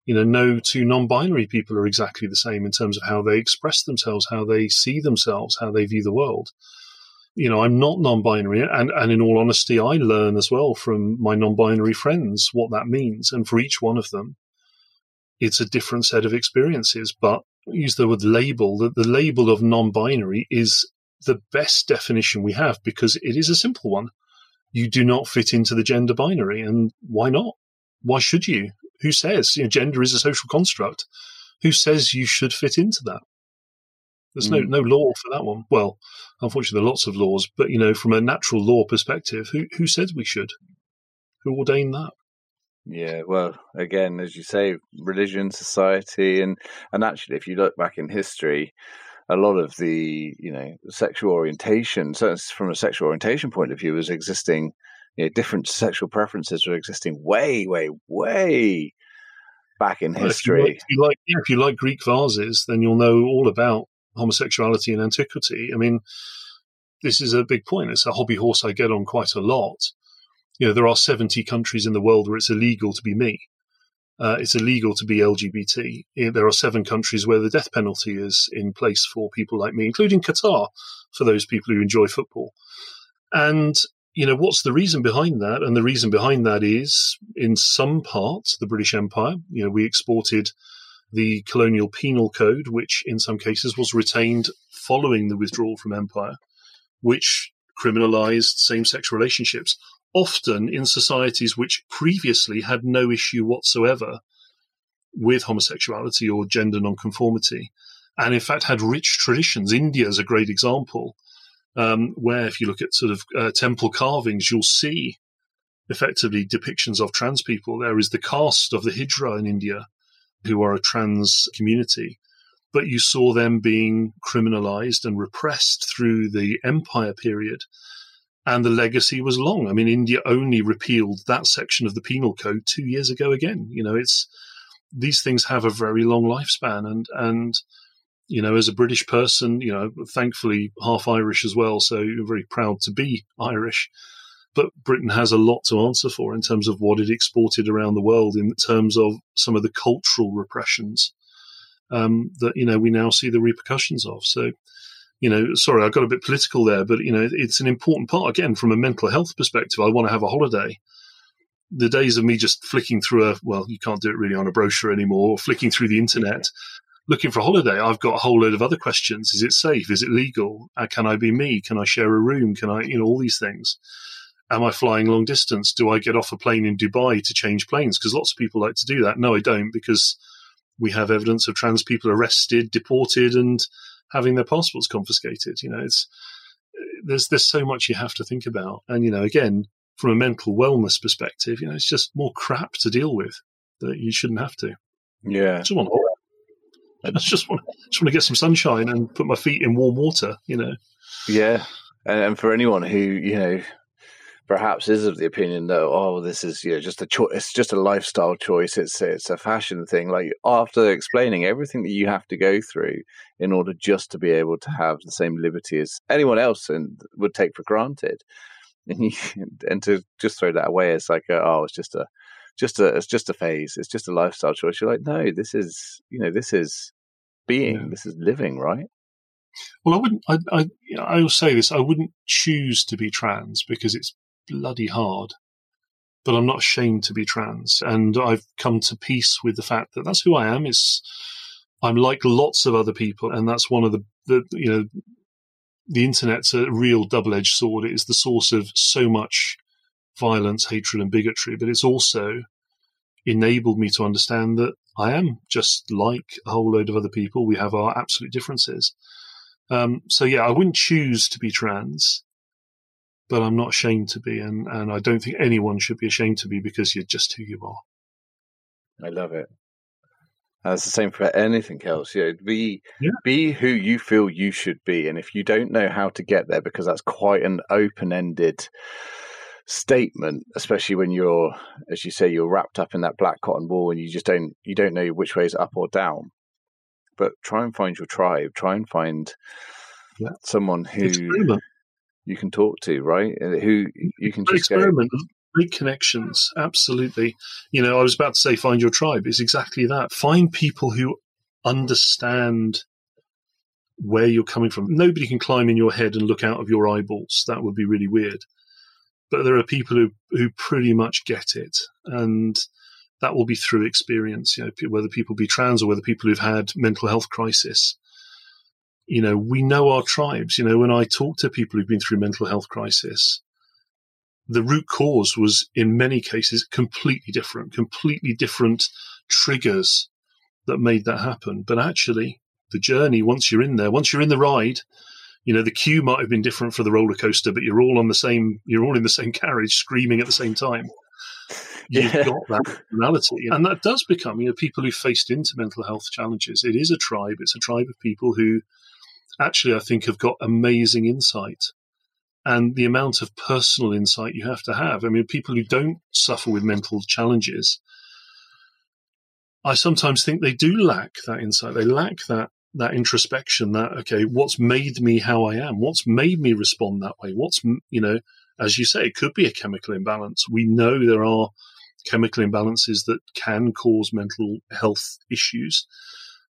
you know no two non-binary people are exactly the same in terms of how they express themselves how they see themselves how they view the world you know i'm not non-binary and and in all honesty i learn as well from my non-binary friends what that means and for each one of them it's a different set of experiences. But use the word label. The, the label of non-binary is the best definition we have because it is a simple one. You do not fit into the gender binary, and why not? Why should you? Who says you know, gender is a social construct? Who says you should fit into that? There's mm. no no law for that one. Well, unfortunately, there are lots of laws, but you know, from a natural law perspective, who who said we should? Who ordained that? Yeah, well, again, as you say, religion, society, and and actually, if you look back in history, a lot of the you know sexual orientation, so from a sexual orientation point of view, was existing. You know, different sexual preferences were existing way, way, way back in well, history. If you, like, if you like, yeah, if you like Greek vases, then you'll know all about homosexuality in antiquity. I mean, this is a big point. It's a hobby horse I get on quite a lot you know, there are 70 countries in the world where it's illegal to be me. Uh, it's illegal to be LGBT. There are seven countries where the death penalty is in place for people like me, including Qatar, for those people who enjoy football. And, you know, what's the reason behind that? And the reason behind that is, in some parts, the British Empire, you know, we exported the colonial penal code, which in some cases was retained following the withdrawal from empire, which criminalized same sex relationships often in societies which previously had no issue whatsoever with homosexuality or gender nonconformity, and in fact had rich traditions. India is a great example, um, where if you look at sort of uh, temple carvings, you'll see effectively depictions of trans people. There is the caste of the Hijra in India, who are a trans community, but you saw them being criminalized and repressed through the empire period and the legacy was long. I mean, India only repealed that section of the penal code two years ago. Again, you know, it's these things have a very long lifespan, and and you know, as a British person, you know, thankfully half Irish as well, so you're very proud to be Irish. But Britain has a lot to answer for in terms of what it exported around the world, in terms of some of the cultural repressions um, that you know we now see the repercussions of. So you know, sorry, I got a bit political there, but you know, it's an important part again from a mental health perspective. I want to have a holiday. The days of me just flicking through a well, you can't do it really on a brochure anymore, or flicking through the internet, looking for a holiday. I've got a whole load of other questions: Is it safe? Is it legal? Uh, can I be me? Can I share a room? Can I, you know, all these things. Am I flying long distance? Do I get off a plane in Dubai to change planes? Because lots of people like to do that. No, I don't, because we have evidence of trans people arrested, deported, and having their passports confiscated. You know, it's there's there's so much you have to think about, and you know, again, from a mental wellness perspective, you know, it's just more crap to deal with that you shouldn't have to. Yeah, I just want, I [laughs] just want, just want to get some sunshine and put my feet in warm water. You know. Yeah, and for anyone who you know perhaps is of the opinion that oh this is you know just a choice it's just a lifestyle choice it's it's a fashion thing like after explaining everything that you have to go through in order just to be able to have the same liberty as anyone else and would take for granted [laughs] and you, and to just throw that away it's like oh it's just a just a it's just a phase it's just a lifestyle choice you're like no this is you know this is being yeah. this is living right well, I wouldn't. I, I, I will say this. I wouldn't choose to be trans because it's bloody hard. but I'm not ashamed to be trans. And I've come to peace with the fact that that's who I am. Is I'm like lots of other people, and that's one of the, the you know the internet's a real double-edged sword. It is the source of so much violence, hatred, and bigotry, but it's also enabled me to understand that I am just like a whole load of other people. We have our absolute differences. Um, so yeah, I wouldn't choose to be trans, but I'm not ashamed to be, and and I don't think anyone should be ashamed to be because you're just who you are. I love it. That's the same for anything else. Yeah, be Yeah. be who you feel you should be, and if you don't know how to get there, because that's quite an open-ended statement, especially when you're, as you say, you're wrapped up in that black cotton wool, and you just don't you don't know which way is up or down. But try and find your tribe. Try and find Yeah. someone who. You can talk to, right? Who you can just experiment. Make connections. Absolutely. You know, I was about to say find your tribe. It's exactly that. Find people who understand where you're coming from. Nobody can climb in your head and look out of your eyeballs. That would be really weird. But there are people who, who pretty much get it. And that will be through experience, you know, whether people be trans or whether people who've had mental health crisis. You know, we know our tribes. You know, when I talk to people who've been through mental health crisis, the root cause was in many cases completely different, completely different triggers that made that happen. But actually, the journey, once you're in there, once you're in the ride, you know, the queue might have been different for the roller coaster, but you're all on the same, you're all in the same [laughs] carriage screaming at the same time. You've Yeah. got that personality. And that does become, you know, people who faced into mental health challenges. It is a tribe. It's a tribe of people who actually, I think, have got amazing insight and the amount of personal insight you have to have. I mean, people who don't suffer with mental challenges, I sometimes think they do lack that insight. They lack that that introspection. That okay, what's made me how I am? What's made me respond that way? What's you know, as you say, it could be a chemical imbalance. We know there are chemical imbalances that can cause mental health issues,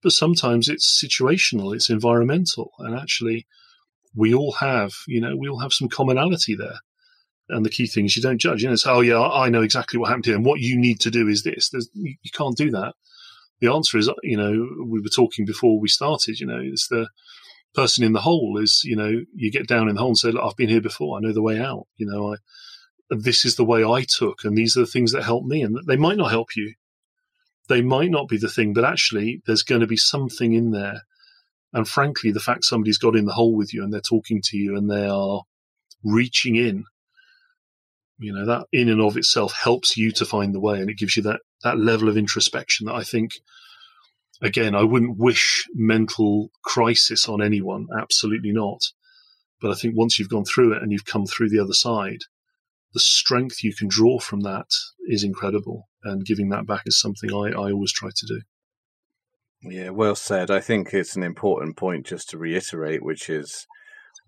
but sometimes it's situational, it's environmental, and actually we all have, you know, we all have some commonality there. And the key thing is you don't judge. You know, it's, oh, yeah, I know exactly what happened here. And what you need to do is this. There's, you, can't do that. The answer is, you know, we were talking before we started, you know, it's the person in the hole is, you know, you get down in the hole and say, look, I've been here before. I know the way out. You know, I, this is the way I took. And these are the things that help me. And they might not help you. They might not be the thing, but actually there's going to be something in there and frankly, the fact somebody's got in the hole with you and they're talking to you and they are reaching in, you know, that in and of itself helps you to find the way and it gives you that, that level of introspection that I think, again, I wouldn't wish mental crisis on anyone. Absolutely not. But I think once you've gone through it and you've come through the other side, the strength you can draw from that is incredible. And giving that back is something I, I always try to do. Yeah, well said. I think it's an important point just to reiterate, which is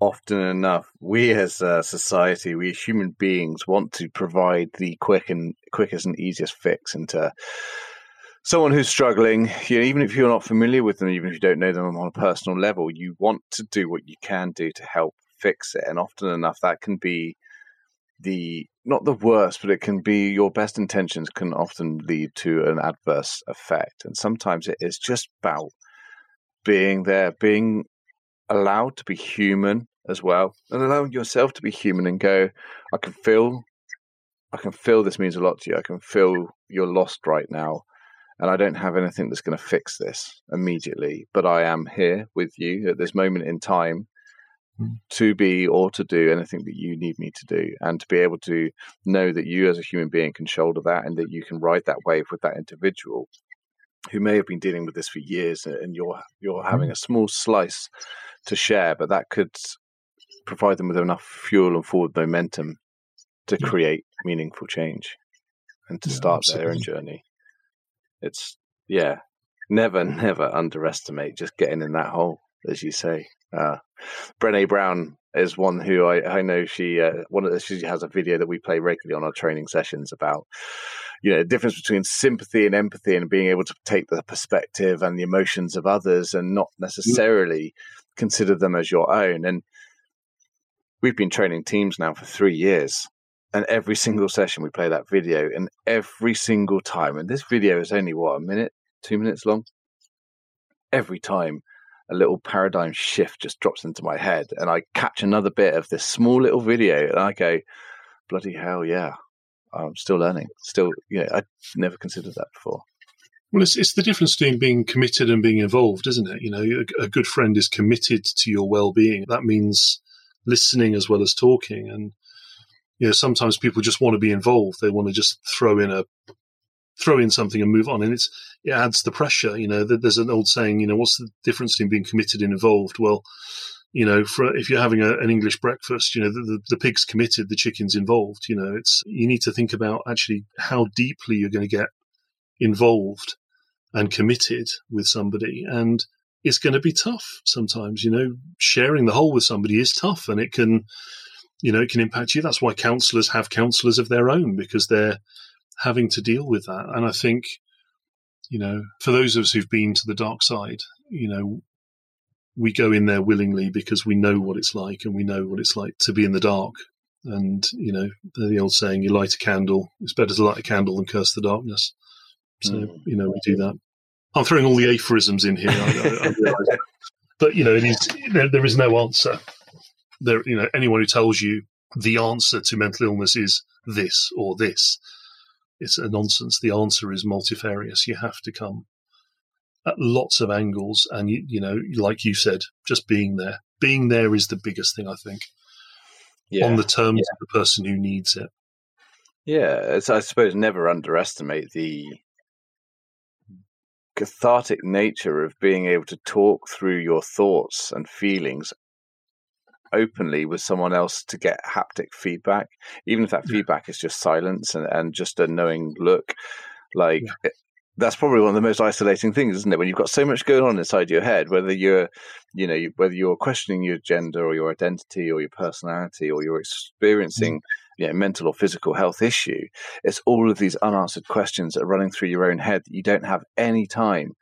often enough, we as a society, we as human beings want to provide the quick and quickest and easiest fix into someone who's struggling. You know, even if you're not familiar with them, even if you don't know them on a personal level, you want to do what you can do to help fix it. And often enough, that can be the not the worst, but it can be your best intentions can often lead to an adverse effect. And sometimes it is just about being there, being allowed to be human as well, and allowing yourself to be human and go, I can feel, I can feel this means a lot to you. I can feel you're lost right now. And I don't have anything that's going to fix this immediately, but I am here with you at this moment in time to be or to do anything that you need me to do and to be able to know that you as a human being can shoulder that and that you can ride that wave with that individual who may have been dealing with this for years and you're you're mm-hmm. having a small slice to share but that could provide them with enough fuel and forward momentum to create meaningful change and to Yeah, start their own journey. It's yeah never [laughs] never underestimate just getting in that hole as you say uh, Brené Brown is one who I, I know she uh, one of the, she has a video that we play regularly on our training sessions about you know the difference between sympathy and empathy and being able to take the perspective and the emotions of others and not necessarily consider them as your own and we've been training teams now for three years and every single session we play that video, and every single time, and this video is only what a minute, two minutes long. Every time, a little paradigm shift just drops into my head, and I catch another bit of this small little video, and I go, "Bloody hell, yeah!" I'm still learning. Still, know, I never considered that before. Well, it's, it's the difference between being committed and being involved, isn't it? You know, a, a good friend is committed to your well-being. That means listening as well as talking, and you know, sometimes people just want to be involved. They want to just throw in a throw in something and move on, and it's it adds the pressure. You know, there's an old saying. You know, what's the difference between being committed and involved? Well, you know, for if you're having a, an English breakfast, you know, the, the, the, pig's committed, the chicken's involved. You know, it's you need to think about actually how deeply you're going to get involved and committed with somebody, and it's going to be tough sometimes. You know, sharing the hole with somebody is tough, and it can, you know, it can impact you. That's why counsellors have counsellors of their own because they're having to deal with that. And I think, you know, for those of us who've been to the dark side, you know, we go in there willingly because we know what it's like and we know what it's like to be in the dark. And, you know, the old saying, you light a candle, it's better to light a candle than curse the darkness. So, mm. you know, we do that. I'm throwing all the aphorisms in here. I, I, I [laughs] but, you know, it is, there, there is no answer. There, you know, anyone who tells you the answer to mental illness is this or this, it's a nonsense. The answer is multifarious. You have to come at lots of angles, and you, you know, like you said, just being there. Being there is the biggest thing, I think, yeah. on the terms yeah. of the person who needs it. Yeah, I suppose never underestimate the cathartic nature of being able to talk through your thoughts and feelings openly with someone else to get haptic feedback, even if that yeah. feedback is just silence and, and just a knowing look. Like yeah eh, that's probably one of the most isolating things, isn't it? When you've got so much going on inside your head, whether you're, you know, whether you're questioning your gender or your identity or your personality or you're mm. experiencing, you know, mental or physical health issue, it's all of these unanswered questions that are running through your own head that you don't have any time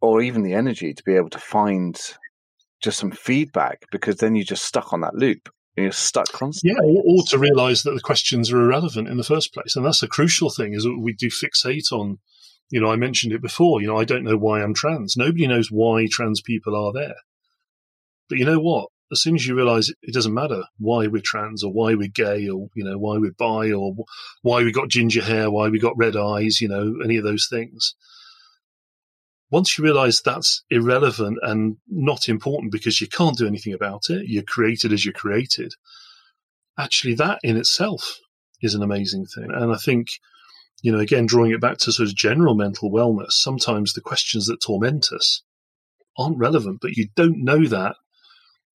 or even the energy to be able to find just some feedback because then you're just stuck on that loop and you're stuck constantly. Yeah, or, or to realise that the questions are irrelevant in the first place, and that's a crucial thing. Is that we do fixate on you know, I mentioned it before. You know, I don't know why I'm trans. Nobody knows why trans people are there. But you know what? As soon as you realize it, doesn't matter why we're trans or why we're gay or, you know, why we're bi or why we got ginger hair, why we got red eyes, you know, any of those things. Once you realize that's irrelevant and not important because you can't do anything about it, you're created as you're created. Actually, that in itself is an amazing thing. And I think you know, again, drawing it back to sort of general mental wellness, sometimes the questions that torment us aren't relevant, but you don't know that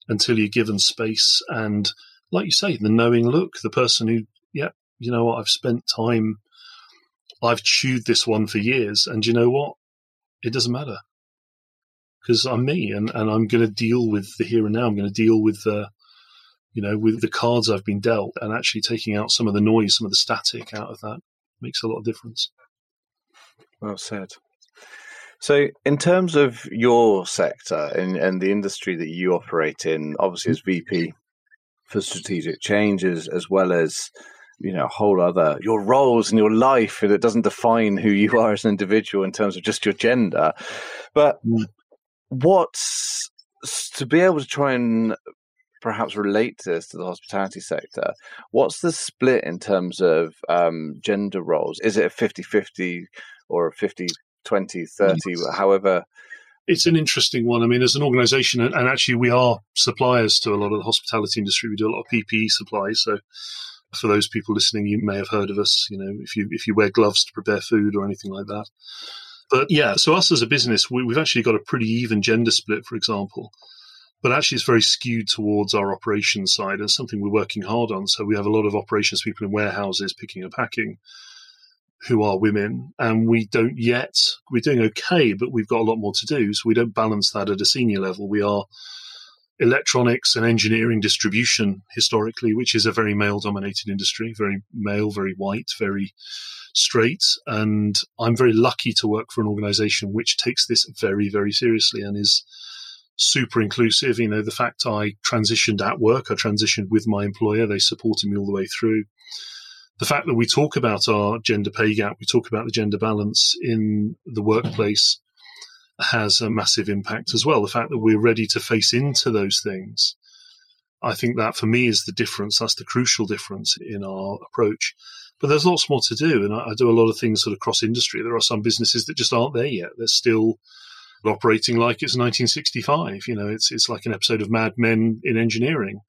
until you're given space and, like you say, the knowing look, the person who, yeah, you know what, I've spent time, I've chewed this one for years, and you know what? It doesn't matter because I'm me and, and I'm going to deal with the here and now. I'm going to deal with the, you know, with the cards I've been dealt and actually taking out some of the noise, some of the static out of that makes a lot of difference. Well said. So, in terms of your sector and, and the industry that you operate in, obviously as VP for strategic changes, as well as you know, a whole other your roles and your life, and it doesn't define who you are as an individual in terms of just your gender. But mm. what's to be able to try and perhaps relate this to the hospitality sector. What's the split in terms of um, gender roles? Is it a 50 50 or a 50 20 30, however? It's an interesting one. I mean, as an organization, and actually, we are suppliers to a lot of the hospitality industry. We do a lot of PPE supplies. So, for those people listening, you may have heard of us. You know, if you if you wear gloves to prepare food or anything like that. But yeah, so us as a business, we, we've actually got a pretty even gender split. For example, but actually it's very skewed towards our operations side and something we're working hard on. So we have a lot of operations people in warehouses picking and packing who are women, and we don't yet. We're doing okay, but we've got a lot more to do. So we don't balance that at a senior level. We are electronics and engineering distribution historically, which is a very male dominated industry, very male, very white, very straight. And I'm very lucky to work for an organization which takes this very, very seriously and is super inclusive. You know, the fact I transitioned at work, I transitioned with my employer, they supported me all the way through. the fact that we talk about our gender pay gap, we talk about the gender balance in the workplace has a massive impact as well. The fact that we're ready to face into those things, I think that for me is the difference. That's the crucial difference in our approach. But there's lots more to do, and I, I do a lot of things sort of cross industry. There are some businesses that just aren't there yet. They're still operating like it's 1965. You know, it's it's like an episode of Mad Men in engineering.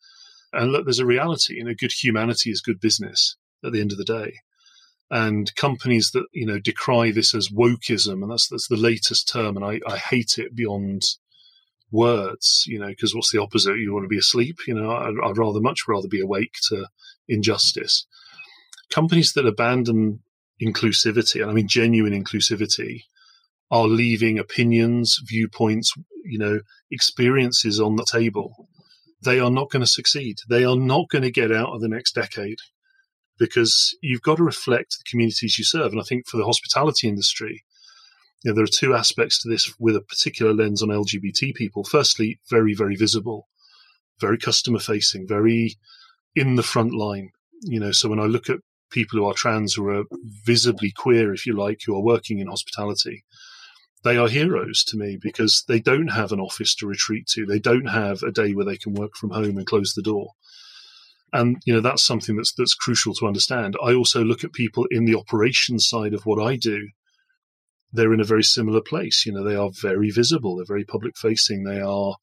And look, there's a reality. You know, good humanity is good business at the end of the day. And companies that you know decry this as wokeism, and that's that's the latest term, and I, I hate it beyond words. You know, because what's the opposite? You want to be asleep. You know, I'd, I'd rather much rather be awake to injustice. Companies that abandon inclusivity, and I mean genuine inclusivity, are leaving opinions, viewpoints, you know, experiences on the table. They are not going to succeed. They are not going to get out of the next decade because you've got to reflect the communities you serve. And I think for the hospitality industry, you know, there are two aspects to this with a particular lens on LGBT people. Firstly, very, very visible, very customer facing, very in the front line. You know, so when I look at people who are trans, who are visibly queer, if you like, who are working in hospitality, they are heroes to me because they don't have an office to retreat to. They don't have a day where they can work from home and close the door and you know that's something that's that's crucial to understand. I also look at people in the operations side of what i do. They're in a very similar place. You know they are very visible. They're very public facing. They are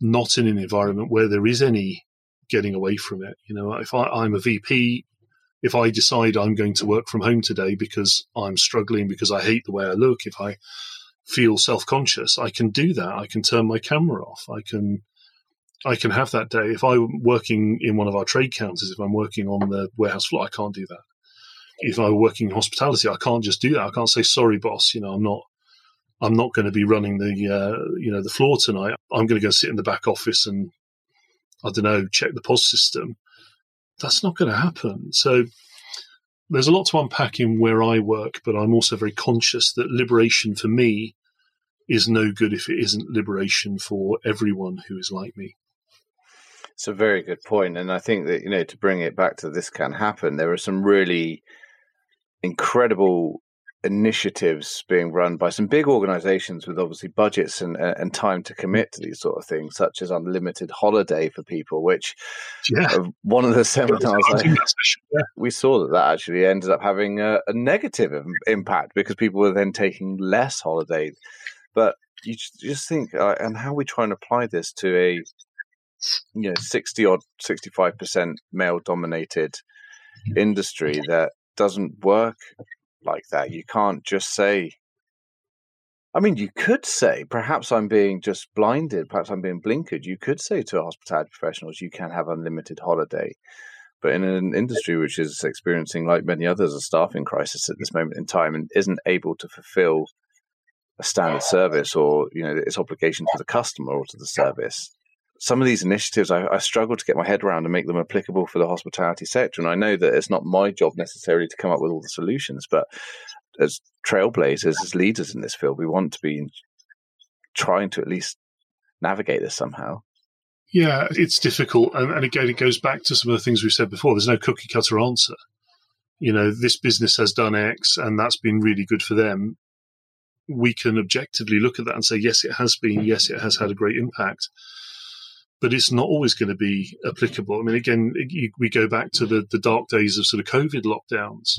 not in an environment where there is any getting away from it. You know if I, i'm a vp if i decide i'm going to work from home today because i'm struggling because i hate the way i look if i feel self-conscious i can do that. I can turn my camera off. I can I can have that day. If I'm working in one of our trade counters, if I'm working on the warehouse floor, I can't do that. If I'm working in hospitality, I can't just do that. I can't say sorry, boss. You know, I'm not. I'm not going to be running the uh, you know the floor tonight. I'm going to go sit in the back office and I don't know check the POS system. That's not going to happen. So there's a lot to unpack in where I work, but I'm also very conscious that liberation for me is no good if it isn't liberation for everyone who is like me. It's a very good point, and I think that you know to bring it back to this can happen. There are some really incredible initiatives being run by some big organizations with obviously budgets and and time to commit to these sort of things, such as unlimited holiday for people. Which yeah. One of the seminars I, yeah. we saw that that actually ended up having a, a negative impact because people were then taking less holiday. But you just think, uh, and how we try and apply this to a you know 60 odd 65% male dominated industry that doesn't work like that you can't just say I mean, you could say, perhaps I'm being just blinded, perhaps I'm being blinkered. You could say to hospitality professionals, you can have unlimited holiday. But in an industry which is experiencing, like many others, a staffing crisis at this moment in time and isn't able to fulfill a standard service or you know its obligation to the customer or to the service, some of these initiatives I, I, struggle to get my head around and make them applicable for the hospitality sector. And I know that it's not my job necessarily to come up with all the solutions, but as trailblazers, as leaders in this field, we want to be trying to at least navigate this somehow. Yeah, it's difficult. And, and again, it goes back to some of the things we've said before. There's no cookie cutter answer. You know, this business has done X and that's been really good for them. We can objectively look at that and say, yes, it has been. Yes, it has had a great impact but it's not always going to be applicable. I mean, again, we go back to the, the dark days of sort of COVID lockdowns.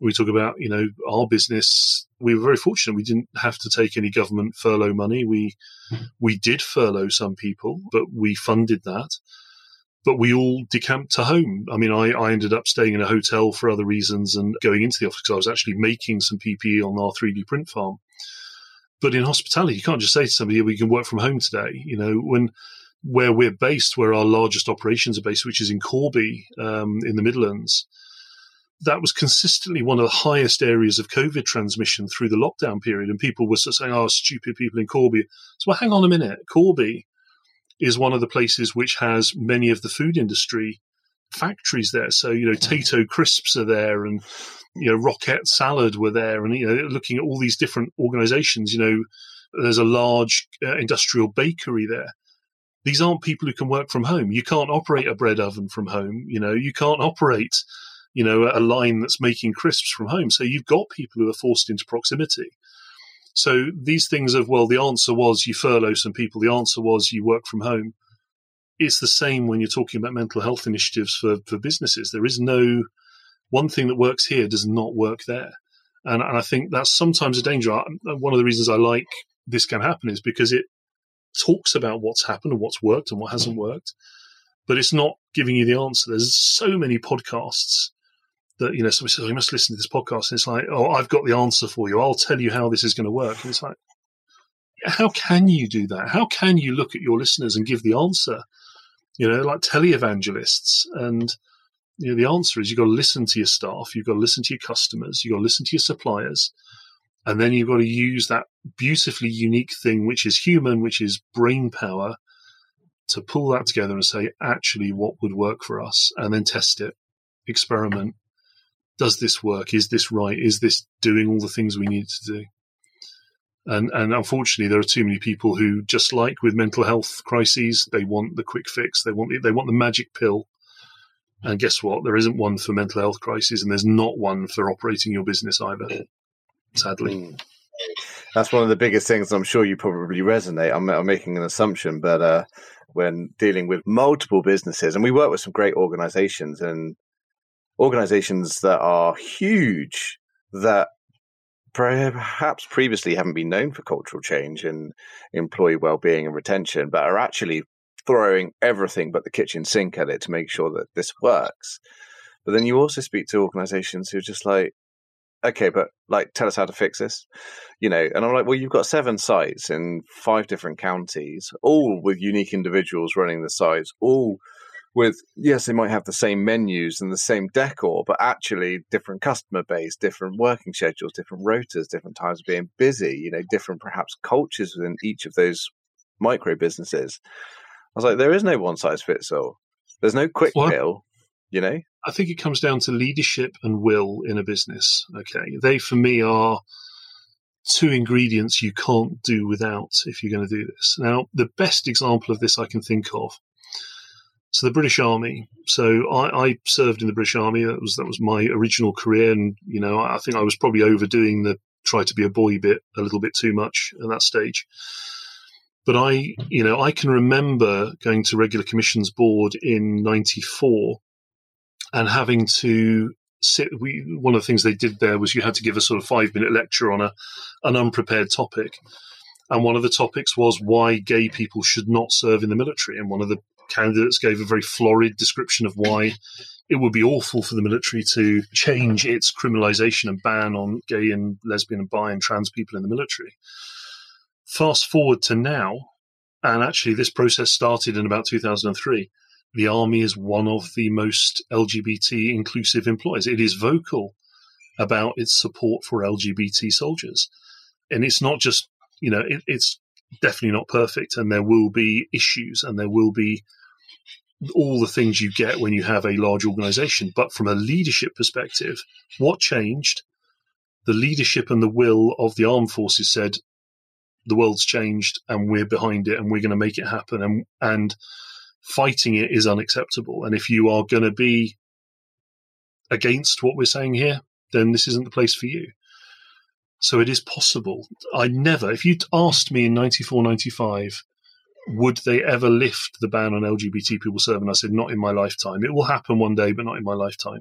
We talk about, you know, our business. We were very fortunate; we didn't have to take any government furlough money. We we did furlough some people, but we funded that. But we all decamped to home. I mean, I, I ended up staying in a hotel for other reasons and going into the office because I was actually making some PPE on our 3D print farm. But in hospitality, you can't just say to somebody, "We can work from home today." You know, when where we're based, where our largest operations are based, which is in Corby um, in the Midlands, that was consistently one of the highest areas of COVID transmission through the lockdown period. And people were sort of saying, oh, stupid people in Corby. So, well, hang on a minute. Corby is one of the places which has many of the food industry factories there. So, you know, Tayto Crisps are there and, you know, Rocket Salad were there. And, you know, looking at all these different organizations, you know, there's a large uh, industrial bakery there these aren't people who can work from home. You can't operate a bread oven from home. You know, you can't operate you know, a line that's making crisps from home. So you've got people who are forced into proximity. So these things of, well, the answer was you furlough some people, the answer was you work from home. It's the same when you're talking about mental health initiatives for, for businesses. There is no one thing that works here does not work there. And, and I think that's sometimes a danger. One of the reasons I like this can happen is because it talks about what's happened and what's worked and what hasn't worked, but it's not giving you the answer. There's so many podcasts that, you know, somebody says, oh, you must listen to this podcast. And it's like, oh, I've got the answer for you. I'll tell you how this is going to work. And it's like, how can you do that? How can you look at your listeners and give the answer? You know, like televangelists. And, you know, the answer is you've got to listen to your staff, you've got to listen to your customers, you've got to listen to your suppliers, and then you've got to use that beautifully unique thing, which is human, which is brain power, to pull that together and say, actually, what would work for us? And then test it, experiment. Does this work? Is this right? Is this doing all the things we need to do? And, and unfortunately, there are too many people who, just like with mental health crises, they want the quick fix. They want the, they want the magic pill. And guess what? There isn't one for mental health crises, and there's not one for operating your business either sadly. Mm. That's one of the biggest things I'm sure you probably resonate. I'm, I'm making an assumption, but uh, when dealing with multiple businesses, and we work with some great organizations and organizations that are huge that perhaps previously haven't been known for cultural change and employee well-being and retention, but are actually throwing everything but the kitchen sink at it to make sure that this works. But then you also speak to organizations who are just like, okay, but like, tell us how to fix this, you know. And I'm like, well, you've got seven sites in five different counties, all with unique individuals running the sites, all with yes, they might have the same menus and the same decor, but actually different customer base, different working schedules, different rotas, different times of being busy, you know, different perhaps cultures within each of those micro businesses. I was like, there is no one size fits all. There's no quick what? pill, you know. I think it comes down to leadership and will in a business. Okay. They, for me, are two ingredients you can't do without if you're going to do this. Now, the best example of this I can think of. So the British Army. So I, I served in the British Army. That was that was my original career, and you know I think I was probably overdoing the try to be a boy bit a little bit too much at that stage. But I, you know, I can remember going to regular commissions board in '94 and having to sit. We one of the things they did there was you had to give a sort of five minute lecture on a an unprepared topic, and one of the topics was why gay people should not serve in the military. And one of the candidates gave a very florid description of why it would be awful for the military to change its criminalization and ban on gay and lesbian and bi and trans people in the military. Fast forward to now, and actually this process started in about 2003 the army is one of the most LGBT inclusive employers. It is vocal about its support for LGBT soldiers. And it's not just, you know, it, it's definitely not perfect and there will be issues and there will be all the things you get when you have a large organization. But from a leadership perspective, what changed? The leadership and the will of the armed forces said, the world's changed and we're behind it and we're going to make it happen. And, and fighting it is unacceptable. And if you are going to be against what we're saying here, then this isn't the place for you. So it is possible. I never, if you'd asked me in 94, 95, would they ever lift the ban on LGBT people serving? I said, not in my lifetime. It will happen one day, but not in my lifetime.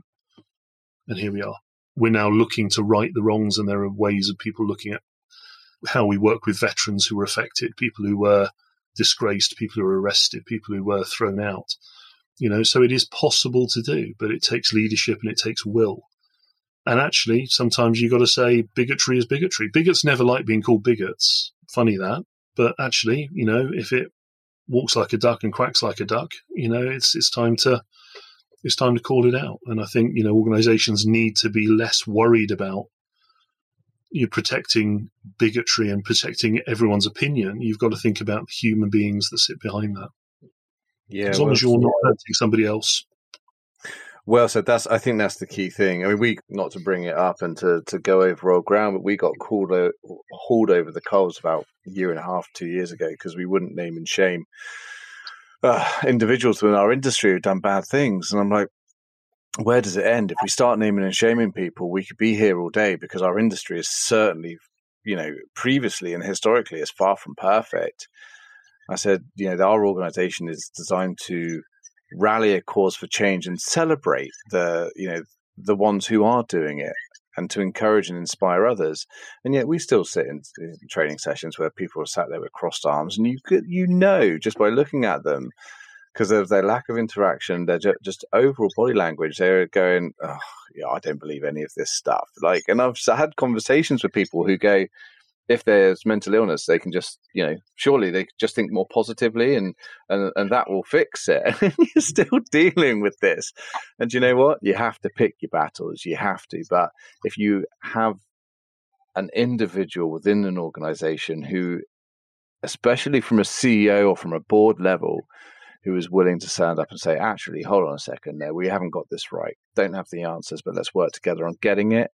And here we are. We're now looking to right the wrongs, and there are ways of people looking at how we work with veterans who were affected, people who were disgraced, people who are arrested, people who were thrown out. You know, so it is possible to do, but it takes leadership and it takes will. And actually, sometimes you've got to say bigotry is bigotry. Bigots never like being called bigots. Funny that. But actually, you know, if it walks like a duck and quacks like a duck, you know, it's it's time to it's time to call it out. And I think, you know, organizations need to be less worried about you're protecting bigotry and protecting everyone's opinion, you've got to think about the human beings that sit behind that. Yeah, as long well, as you're not hurting somebody else. Well so That's I think that's the key thing. I mean, we not to bring it up and to, to go over old ground, but we got called hauled over the coals about a year and a half, two years ago because we wouldn't name and shame uh, individuals within our industry who've done bad things. And I'm like, where does it end? If we start naming and shaming people, we could be here all day because our industry is certainly, you know, previously and historically is far from perfect. I said, you know, our organization is designed to rally a cause for change and celebrate the, you know, the ones who are doing it and to encourage and inspire others. And yet we still sit in, in training sessions where people are sat there with crossed arms and you could, you know, just by looking at them because of their lack of interaction, their just overall body language, they're going, oh, yeah, I don't believe any of this stuff. Like, and I've had conversations with people who go, if there's mental illness, they can just, you know, surely they just think more positively and, and, and that will fix it. [laughs] You're still dealing with this. And you know what? You have to pick your battles. You have to. But if you have an individual within an organization who, especially from a CEO or from a board level, who is willing to stand up and say, actually, hold on a second there, we haven't got this right. Don't have the answers, but let's work together on getting it.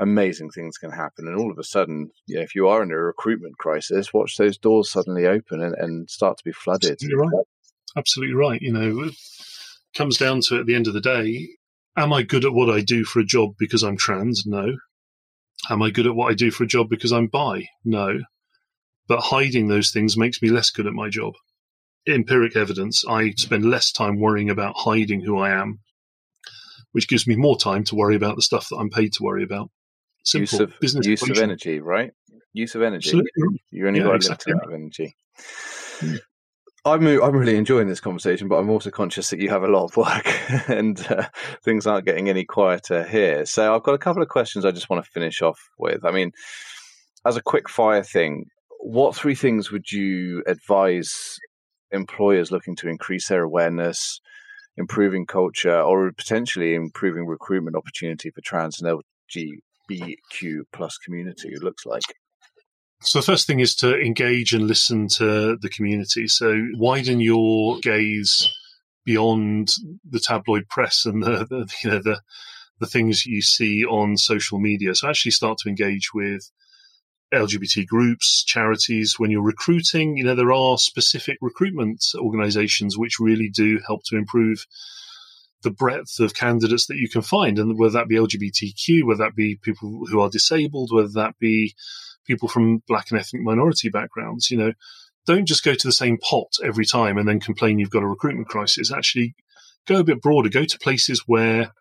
Amazing things can happen. And all of a sudden, you know, if you are in a recruitment crisis, watch those doors suddenly open and, and start to be flooded. Absolutely right. Absolutely right. You know, it comes down to at the end of the day, am I good at what I do for a job because I'm trans? No. Am I good at what I do for a job because I'm bi? No. But hiding those things makes me less good at my job empiric evidence, I spend less time worrying about hiding who I am, which gives me more time to worry about the stuff that I'm paid to worry about. Simple use of, business use of energy, right? Use of energy. Absolutely. You only yeah, got exactly. a amount of energy. Hmm. I'm I'm really enjoying this conversation, but I'm also conscious that you have a lot of work [laughs] and uh, things aren't getting any quieter here. So I've got a couple of questions I just want to finish off with. I mean, as a quick fire thing, what three things would you advise employers looking to increase their awareness, improving culture, or potentially improving recruitment opportunity for trans and LGBTQ plus community? It looks like. So the first thing is to engage and listen to the community. So widen your gaze beyond the tabloid press and the, the you know the the things you see on social media. So actually start to engage with LGBT groups, charities. When you're recruiting, you know, there are specific recruitment organizations which really do help to improve the breadth of candidates that you can find. And whether that be LGBTQ, whether that be people who are disabled, whether that be people from black and ethnic minority backgrounds, you know, don't just go to the same pot every time and then complain you've got a recruitment crisis. Actually, go a bit broader. Go to places where,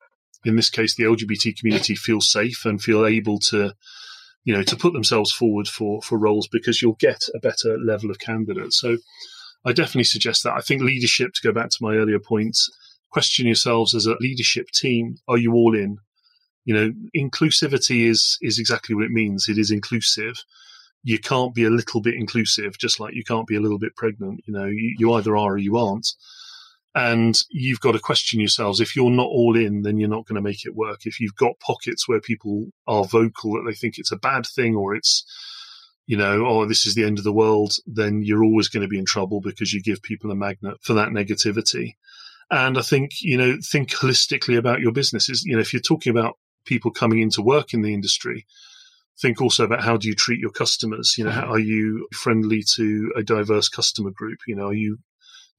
in this case, the LGBT community feels safe and feel able to you know, to put themselves forward for for roles because you'll get a better level of candidate. So I definitely suggest that. I think leadership, to go back to my earlier points, question yourselves as a leadership team: Are you all in? You know, inclusivity is is exactly what it means. It is inclusive. You can't be a little bit inclusive, just like you can't be a little bit pregnant. You know, you, you either are or you aren't. And you've got to question yourselves. If you're not all in, then you're not going to make it work. If you've got pockets where people are vocal that they think it's a bad thing or it's, you know, oh, this is the end of the world, then you're always going to be in trouble because you give people a magnet for that negativity. And I think, you know, think holistically about your businesses. You know, if you're talking about people coming into work in the industry, think also about how do you treat your customers? You know, how are you friendly to a diverse customer group? You know, are you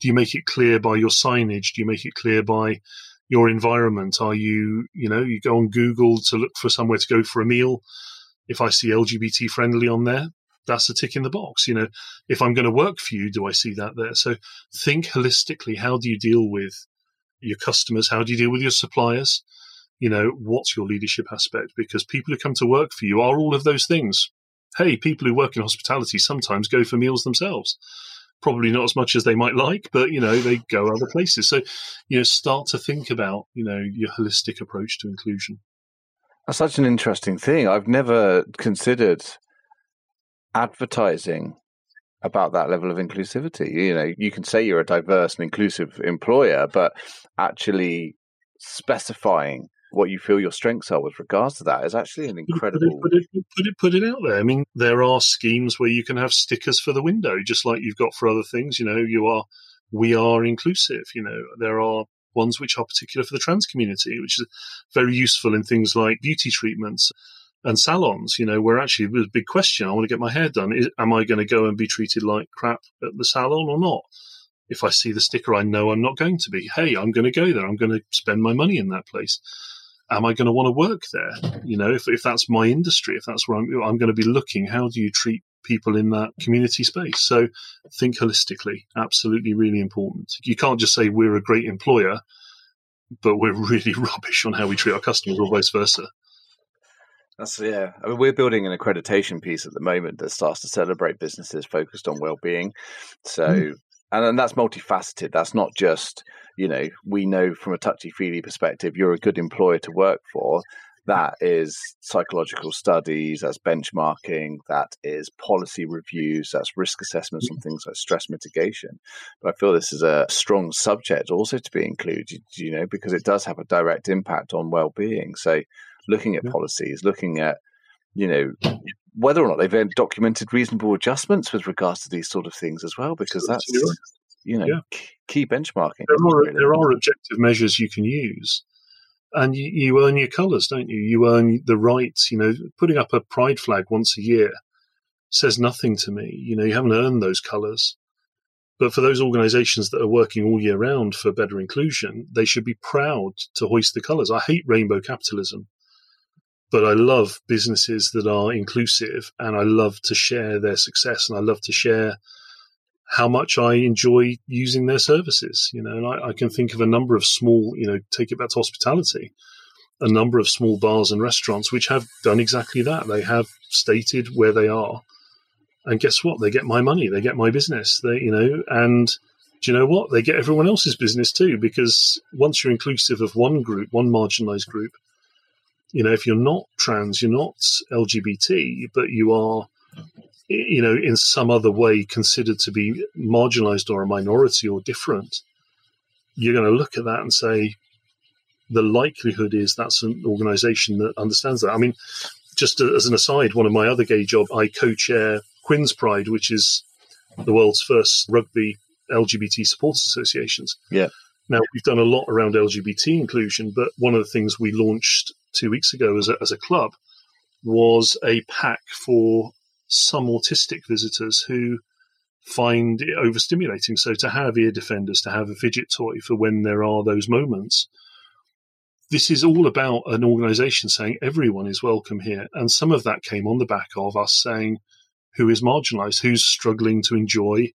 do you make it clear by your signage? Do you make it clear by your environment? Are you, you know, you go on Google to look for somewhere to go for a meal. If I see LGBT friendly on there, that's a tick in the box. You know, if I'm going to work for you, do I see that there? So think holistically. How do you deal with your customers? How do you deal with your suppliers? You know, what's your leadership aspect? Because people who come to work for you are all of those things. Hey, people who work in hospitality sometimes go for meals themselves probably not as much as they might like, but you know, they go other places. So, you know, start to think about, you know, your holistic approach to inclusion. That's such an interesting thing. I've never considered advertising about that level of inclusivity. You know, you can say you're a diverse and inclusive employer, but actually specifying what you feel your strengths are with regards to that is actually an incredible. Put it, put it, put it, put it out there. I mean, there are schemes where you can have stickers for the window, just like you've got for other things. You know, you are, we are inclusive. You know, there are ones which are particular for the trans community, which is very useful in things like beauty treatments and salons. You know, where actually there's a big question. I want to get my hair done. Is, am I going to go and be treated like crap at the salon or not? If I see the sticker, I know I'm not going to be. Hey, I'm going to go there. I'm going to spend my money in that place. Am I going to want to work there? You know, if, if that's my industry, if that's where I'm, I'm going to be looking, how do you treat people in that community space? So think holistically, absolutely really important. You can't just say we're a great employer, but we're [laughs] really rubbish on how we treat our customers or vice versa. That's yeah. I mean, we're building an accreditation piece at the moment that starts to celebrate businesses focused on well-being. So, mm. And, and that's multifaceted. That's not just you know we know from a touchy-feely perspective you're a good employer to work for. That is psychological studies, that's benchmarking, that is policy reviews, that's risk assessments and things like stress mitigation. But I feel this is a strong subject also to be included, you know, because it does have a direct impact on well-being. So looking at policies, looking at you know whether or not they've documented reasonable adjustments with regards to these sort of things as well, because that's you know yeah. key benchmarking. There are really. there are objective measures you can use, and you, you earn your colours, don't you? You earn the rights. You know, putting up a pride flag once a year says nothing to me. You know, you haven't earned those colours. But for those organisations that are working all year round for better inclusion, they should be proud to hoist the colours. I hate rainbow capitalism but I love businesses that are inclusive and I love to share their success and I love to share how much I enjoy using their services. You know, and I, I, can think of a number of small, you know, take it back to hospitality, a number of small bars and restaurants which have done exactly that. They have stated where they are. And guess what? They get my money, they get my business. They, you know, and do you know what? They get everyone else's business too, because once you're inclusive of one group, one marginalized group, you know, if you're not trans, you're not LGBT, but you are, you know, in some other way considered to be marginalized or a minority or different, you're going to look at that and say, the likelihood is that's an organization that understands that. I mean, just as an aside, one of my other gay jobs, I co-chair Quins Pride, which is the world's first rugby LGBT supporters associations. Yeah. Now we've done a lot around LGBT inclusion, but one of the things we launched two weeks ago as a, as a club was a pack for some autistic visitors who find it overstimulating. So to have ear defenders, to have a fidget toy for when there are those moments. This is all about an organization saying everyone is welcome here. And some of that came on the back of us saying who is marginalized, who's struggling to enjoy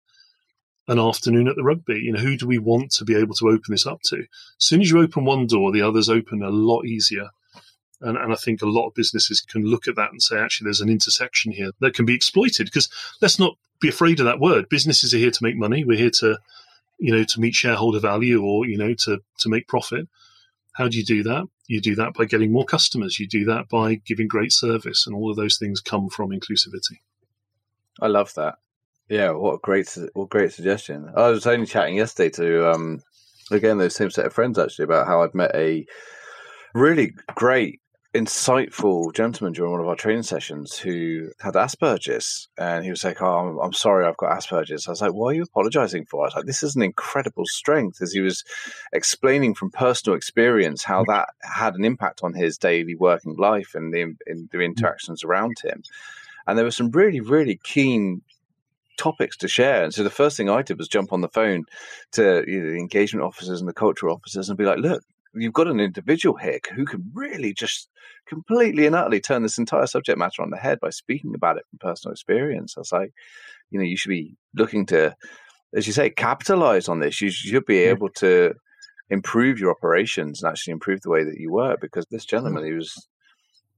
an afternoon at the rugby. You know, who do we want to be able to open this up to? As soon as you open one door, the others open a lot easier. And, and I think a lot of businesses can look at that and say, actually, there's an intersection here that can be exploited. Because let's not be afraid of that word. Businesses are here to make money. We're here to, you know, to meet shareholder value or, you know, to, to make profit. How do you do that? You do that by getting more customers. You do that by giving great service. And all of those things come from inclusivity. I love that. Yeah, what a great, what a great suggestion. I was only chatting yesterday to, um, again, those same set of friends actually about how I'd met a really great insightful gentleman during one of our training sessions who had Asperger's, and he was like, "Oh, I'm, I'm, sorry, I've got Asperger's." I was like, "What are you apologizing for?" I was like, "This is an incredible strength," as he was explaining from personal experience how that had an impact on his daily working life and the, in the interactions around him. And there were some really, really keen topics to share. And so the first thing I did was jump on the phone to you know, the engagement officers and the cultural officers and be like, look, you've got an individual here who can really just completely and utterly turn this entire subject matter on the head by speaking about it from personal experience. I was like, you know, you should be looking to, as you say, capitalize on this. You should be able to improve your operations and actually improve the way that you work because this gentleman, he was,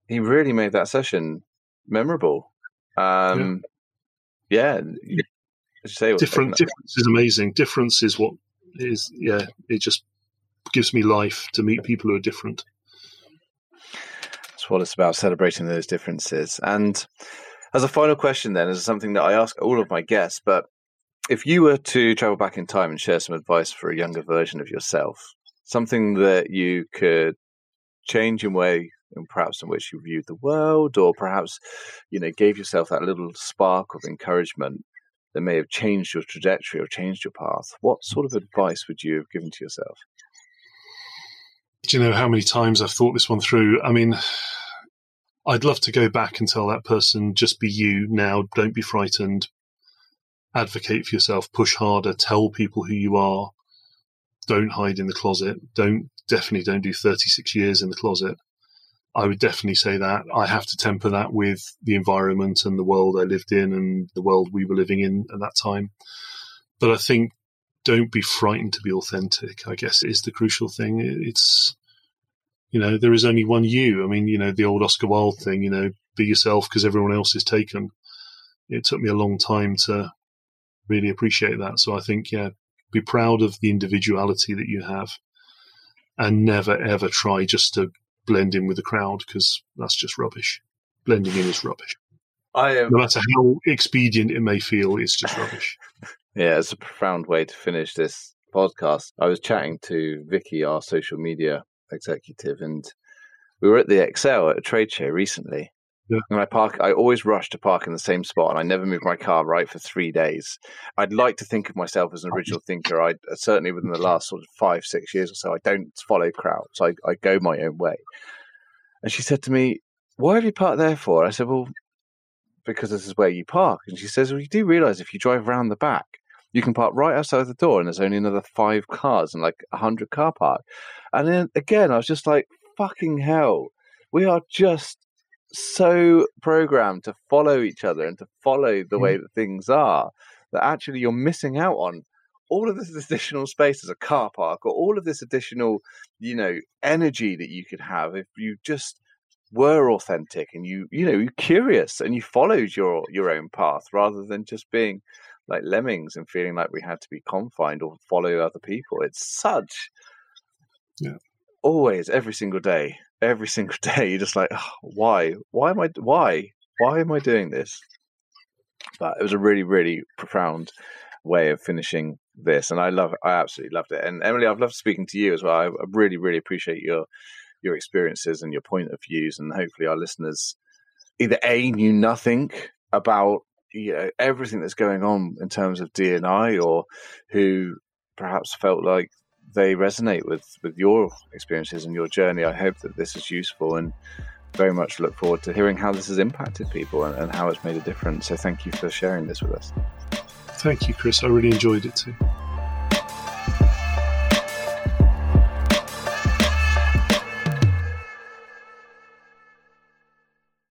he really made that session memorable. Um, yeah. yeah. Say, different difference is amazing. Difference is what is yeah. It just gives me life to meet people who are different. That's what it's about, celebrating those differences. And as a final question, then, is something that I ask all of my guests, but if you were to travel back in time and share some advice for a younger version of yourself, something that you could change in way and perhaps in which you viewed the world, or perhaps you know gave yourself that little spark of encouragement that may have changed your trajectory or changed your path, what sort of advice would you have given to yourself? Do you know how many times I've thought this one through? I mean, I'd love to go back and tell that person, just be you now, don't be frightened. advocate for yourself, push harder, tell people who you are. Don't hide in the closet. Don't definitely don't do 36 years in the closet. I would definitely say that. I have to temper that with the environment and the world I lived in and the world we were living in at that time. But I think don't be frightened to be authentic, I guess is the crucial thing. It's, you know, there is only one you. I mean, you know, the old Oscar Wilde thing, you know, be yourself because everyone else is taken. It took me a long time to really appreciate that. So I think, yeah, be proud of the individuality that you have and never ever try just to blend in with the crowd because that's just rubbish. Blending in is rubbish. I um, no matter how expedient it may feel, it's just rubbish. [laughs] yeah, it's a profound way to finish this podcast. I was chatting to Vicky, our social media executive, and we were at the Excel at a trade show recently, yeah. And I park, I always rush to park in the same spot, and I never move my car right for three days. I'd like to think of myself as an original thinker. I uh, certainly within the last sort of five, six years or so, I don't follow crowds. I, I go my own way. And she said to me, "Why have you parked there for?" I said, "Well, because this is where you park." And she says, "Well, you do realize if you drive around the back, you can park right outside the door, and there's only another five cars and like a hundred car park." And then again, I was just like, "Fucking hell." We are just so programmed to follow each other and to follow the way mm. that things are that actually you're missing out on all of this additional space as a car park or all of this additional you know energy that you could have if you just were authentic and you you know you're curious and you followed your your own path rather than just being like lemmings and feeling like we had to be confined or follow other people it's such yeah always every single day every [laughs] single day. You're just like, oh, why? Why am I? Why? Why am I doing this? But it was a really, really profound way of finishing this, and I love. I absolutely loved it. And Emily, I've loved speaking to you as well. I really, really appreciate your your experiences and your point of views, and hopefully our listeners either a knew nothing about you know everything that's going on in terms of D&I, or who perhaps felt like they resonate with with your experiences and your journey. I hope that this is useful and very much look forward to hearing how this has impacted people and, and how it's made a difference. So thank you for sharing this with us. Thank you, Chris. I really enjoyed it too.